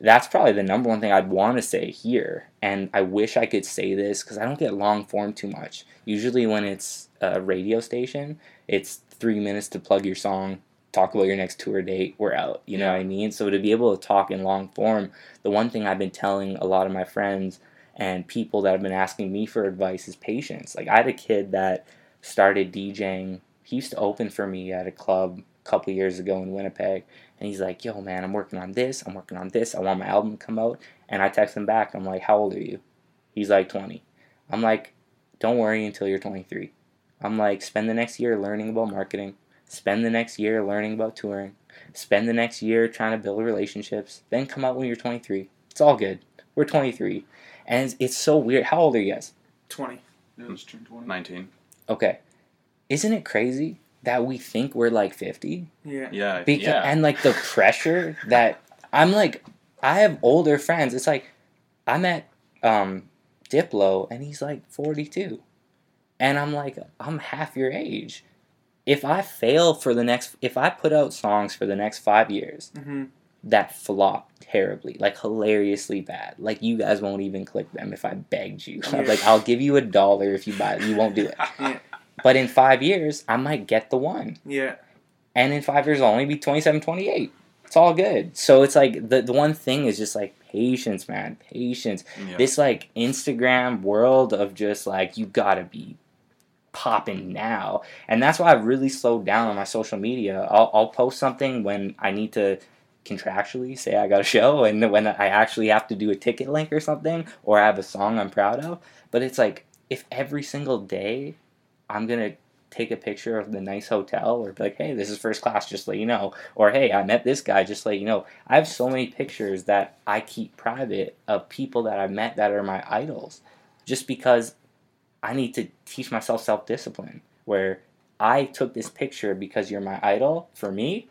that's probably the number one thing I'd want to say here. And I wish I could say this because I don't get long form too much. Usually, when it's a radio station, it's three minutes to plug your song, talk about your next tour date, we're out. You know what I mean? So to be able to talk in long form, the one thing I've been telling a lot of my friends and people that have been asking me for advice is patience. Like I had a kid that started DJing. He used to open for me at a club a couple years ago in Winnipeg, and he's like, "Yo, man, I'm working on this. I'm working on this. I want my album to come out." And I text him back. I'm like, "How old are you?" He's like, "20." I'm like, "Don't worry until you're 23." I'm like, spend the next year learning about marketing. Spend the next year learning about touring. Spend the next year trying to build relationships. Then come out when you're 23. It's all good. We're 23. And it's, it's so weird. How old are you guys? twenty. Yeah, let's turn twenty. 19. Okay. Isn't it crazy that we think we're like 50? Yeah. Yeah. Because, yeah. And like the pressure that I'm like, I have older friends. It's like, I met um, Diplo and he's like 42. And I'm like, I'm half your age. If I fail for the next, if I put out songs for the next five years Mm-hmm. that flop terribly, like hilariously bad, like you guys won't even click them if I begged you. Yeah. like, I'll give you a dollar if you buy it. You won't do it. Yeah. But in five years, I might get the one Yeah. and in five years I'll only be 27, 28. It's all good. So it's like the, the one thing is just like patience, man. Patience. Yeah. This like Instagram world of just like you gotta be popping now. And that's why I've really slowed down on my social media. I'll, I'll post something when I need to contractually say I got a show and when I actually have to do a ticket link or something or I have a song I'm proud of. But it's like if every single day I'm gonna take a picture of the nice hotel or be like, hey, this is first class, just let you know. Or hey, I met this guy, just let you know. I have so many pictures that I keep private of people that I met that are my idols. Just because I need to teach myself self discipline where I took this picture because you're my idol for me,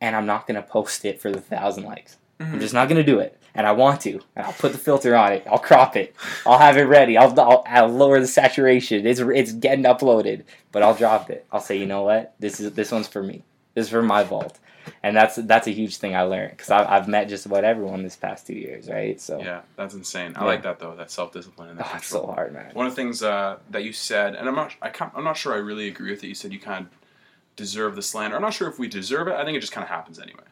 and I'm not gonna post it for the thousand likes. I'm mm-hmm. just not gonna do it, and I want to, and I'll put the filter on it. I'll crop it. I'll have it ready. I'll, I'll, I'll lower the saturation. It's it's getting uploaded, but I'll drop it. I'll say, you know what? This is this one's for me. This is for my vault, and that's that's a huge thing I learned because I've met just about everyone this past two years, right? So Yeah, that's insane. I Yeah. like that though. That self discipline and that oh, it's control. so hard, man. One of the things uh, that you said, and I'm not, I can't, I'm not sure I really agree with it. You said you kind of deserve the slander. I'm not sure if we deserve it. I think it just kind of happens anyway.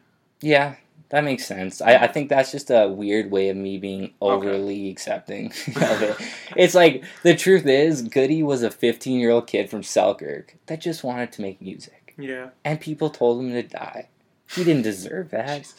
Yeah, that makes sense. I, I think that's just a weird way of me being overly accepting of it. It's like the truth is, Goody was a 15 year old kid from Selkirk that just wanted to make music, Yeah. and people told him to die. He didn't deserve that.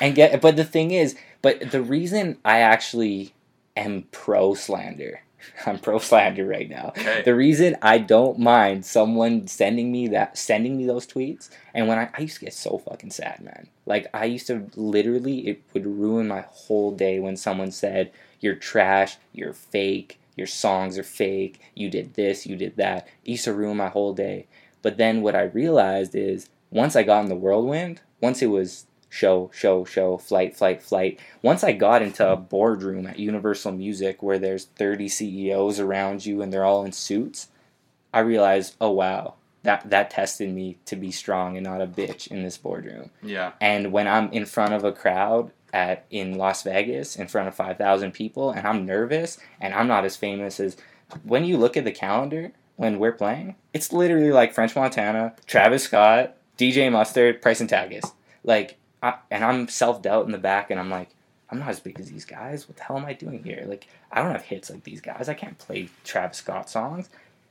And get, but the thing is, but the reason I actually am pro slander, I'm pro slander right now. Okay. The reason I don't mind someone sending me that, sending me those tweets, and when I, I used to get so fucking sad, man. Like I used to literally, it would ruin my whole day when someone said, "You're trash, you're fake, your songs are fake, you did this, you did that." It used to ruin my whole day. But then what I realized is, once I got in the whirlwind, once it was show, show, show, flight, flight, flight. Once I got into a boardroom at Universal Music where there's 30 CEOs around you and they're all in suits, I realized, oh wow, that that tested me to be strong and not a bitch in this boardroom. Yeah. And when I'm in front of a crowd at in Las Vegas in front of 5,000 people and I'm nervous and I'm not as famous as when you look at the calendar when we're playing, it's literally like French Montana, Travis Scott, DJ Mustard, Price and Takis. Like I, and I'm self-doubt in the back and I'm like I'm not as big as these guys. What the hell am I doing here? Like I don't have hits like these guys. I can't play Travis Scott songs.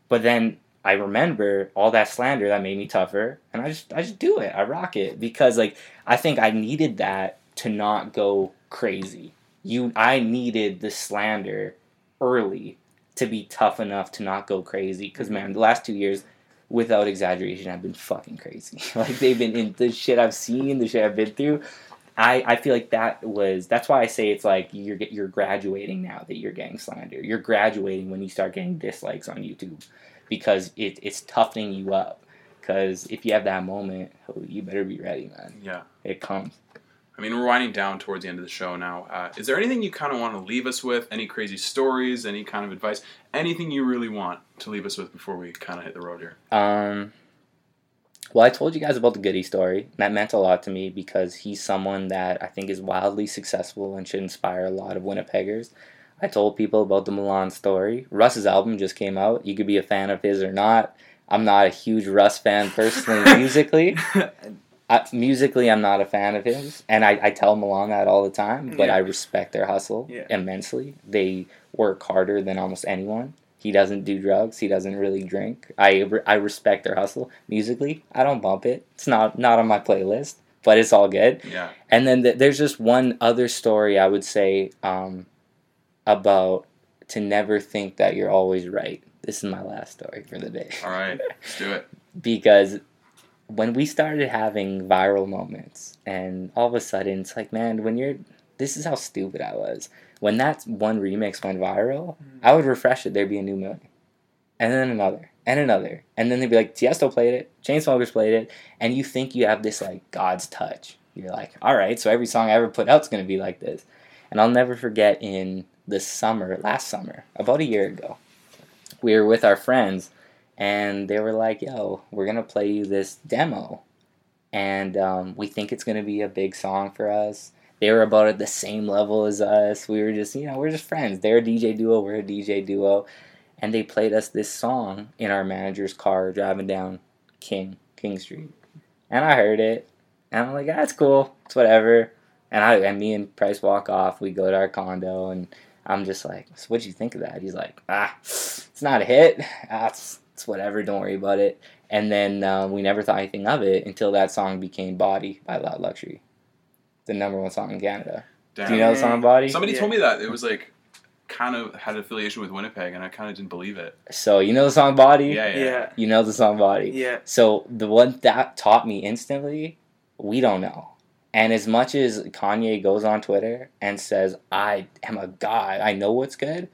But then I remember all that slander that made me tougher, and I just I just do it. I rock it because like I think I needed that to not go crazy. You I needed the slander early to be tough enough to not go crazy. Because man, the last two years, without exaggeration, have been fucking crazy. like they've been in the shit I've seen, the shit I've been through. I, I feel like that was that's why I say it's like you're you're graduating now that you're getting slander. You're graduating when you start getting dislikes on YouTube because it, it's toughening you up. Because if you have that moment, oh, you better be ready, man. Yeah. It comes. I mean, we're winding down towards the end of the show now. Uh, is there anything you kind of want to leave us with? Any crazy stories? Any kind of advice? Anything you really want to leave us with before we kind of hit the road here? Um, well, I told you guys about the Goody story. That meant a lot to me because he's someone that I think is wildly successful and should inspire a lot of Winnipeggers. I told people about the Milan story. Russ's album just came out. You could be a fan of his or not. I'm not a huge Russ fan personally, musically. I, musically, I'm not a fan of his, and I, I tell Milan that all the time. But Yeah. I respect their hustle Yeah. immensely. They work harder than almost anyone. He doesn't do drugs. He doesn't really drink. I, re- I respect their hustle musically. I don't bump it. It's not not on my playlist, but it's all good. Yeah. And then th- there's just one other story I would say um, about to never think that you're always right. This is my last story for the day All right. Let's do it. because when we started having viral moments and all of a sudden it's like man when you're this is how stupid i was. When that one remix went viral mm. i would refresh it. There'd be a new million and then another and another. And then they'd be like tiesto played it chainsmokers played it and you think you have this like god's touch. You're like all right so every song i ever put out's going to be like this. And i'll never forget in the summer last summer about a year ago we were with our friends and they were like, "Yo, we're gonna play you this demo, and um, we think it's gonna be a big song for us." They were about at the same level as us. We were just, you know, we're just friends. They're a DJ duo, we're a DJ duo, and they played us this song in our manager's car driving down King King Street, and I heard it, and I'm like, "That's cool. It's whatever." And I and me and Price walk off. We go to our condo, and I'm just like, so "What'd you think of that?" He's like, "Ah, it's not a hit. Ah, it's whatever. Don't worry about it." And then uh, we never thought anything of it until that song became "Body" by Loud Luxury, the number one song in Canada. Damn. Do you know the song "Body"? Somebody Yeah. told me that it was like kind of had affiliation with Winnipeg, and I kind of didn't believe it. So you know the song "Body." Yeah, yeah. Yeah. You know the song "Body." Yeah. So the one that taught me instantly, we don't know. And as much as Kanye goes on Twitter and says, I am a god, I know what's good,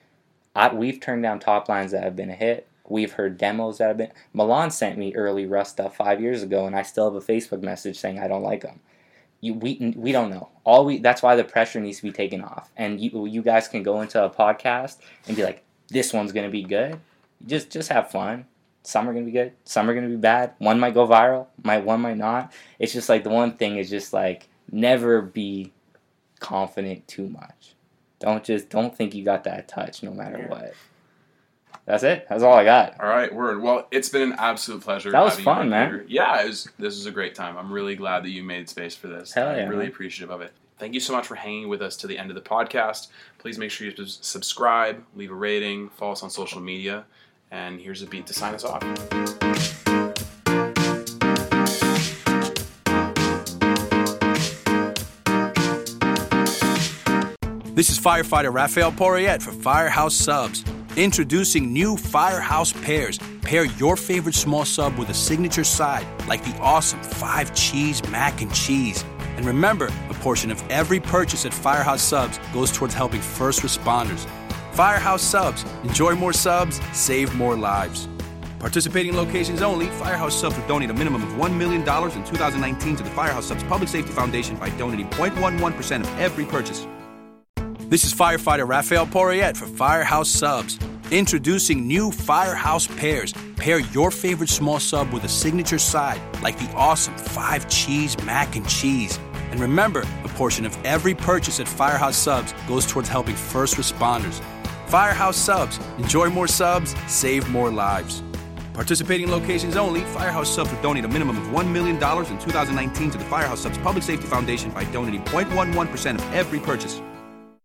I, we've turned down top lines that have been a hit. We've heard demos that have been. Milan sent me early Russ stuff five years ago, and I still have a Facebook message saying I don't like them. You, we we don't know. All we that's why the pressure needs to be taken off, and you you guys can go into a podcast and be like, this one's gonna be good. Just just have fun. Some are gonna be good. Some are gonna be bad. One might go viral. Might one might not. It's just like the one thing is just like never be confident too much. Don't just don't think you got that touch no matter Yeah. what. That's it. That's all I got. All right, word. Well, it's been an absolute pleasure. That was having fun, on man. here. Yeah, it was, this was a great time. I'm really glad that you made space for this. Hell I'm yeah, really man. appreciative of it. Thank you so much for hanging with us to the end of the podcast. Please make sure you subscribe, leave a rating, follow us on social media, and here's a beat to sign us off. This is firefighter Rafael Porriette for Firehouse Subs. Introducing new Firehouse Pairs. Pair your favorite small sub with a signature side, like the awesome five cheese mac and cheese. And remember, a portion of every purchase at Firehouse Subs goes towards helping first responders. Firehouse Subs. Enjoy more subs, save more lives. Participating locations only, Firehouse Subs will donate a minimum of $1 million in 2019 to the Firehouse Subs Public Safety Foundation by donating 0.11% of every purchase. This is firefighter Rafael Porriette for Firehouse Subs. Introducing new Firehouse Pairs. Pair your favorite small sub with a signature side, like the awesome five cheese mac and cheese. And remember, a portion of every purchase at Firehouse Subs goes towards helping first responders. Firehouse Subs. Enjoy more subs, save more lives. Participating locations only, Firehouse Subs will donate a minimum of $1 million in 2019 to the Firehouse Subs Public Safety Foundation by donating 0.11% of every purchase.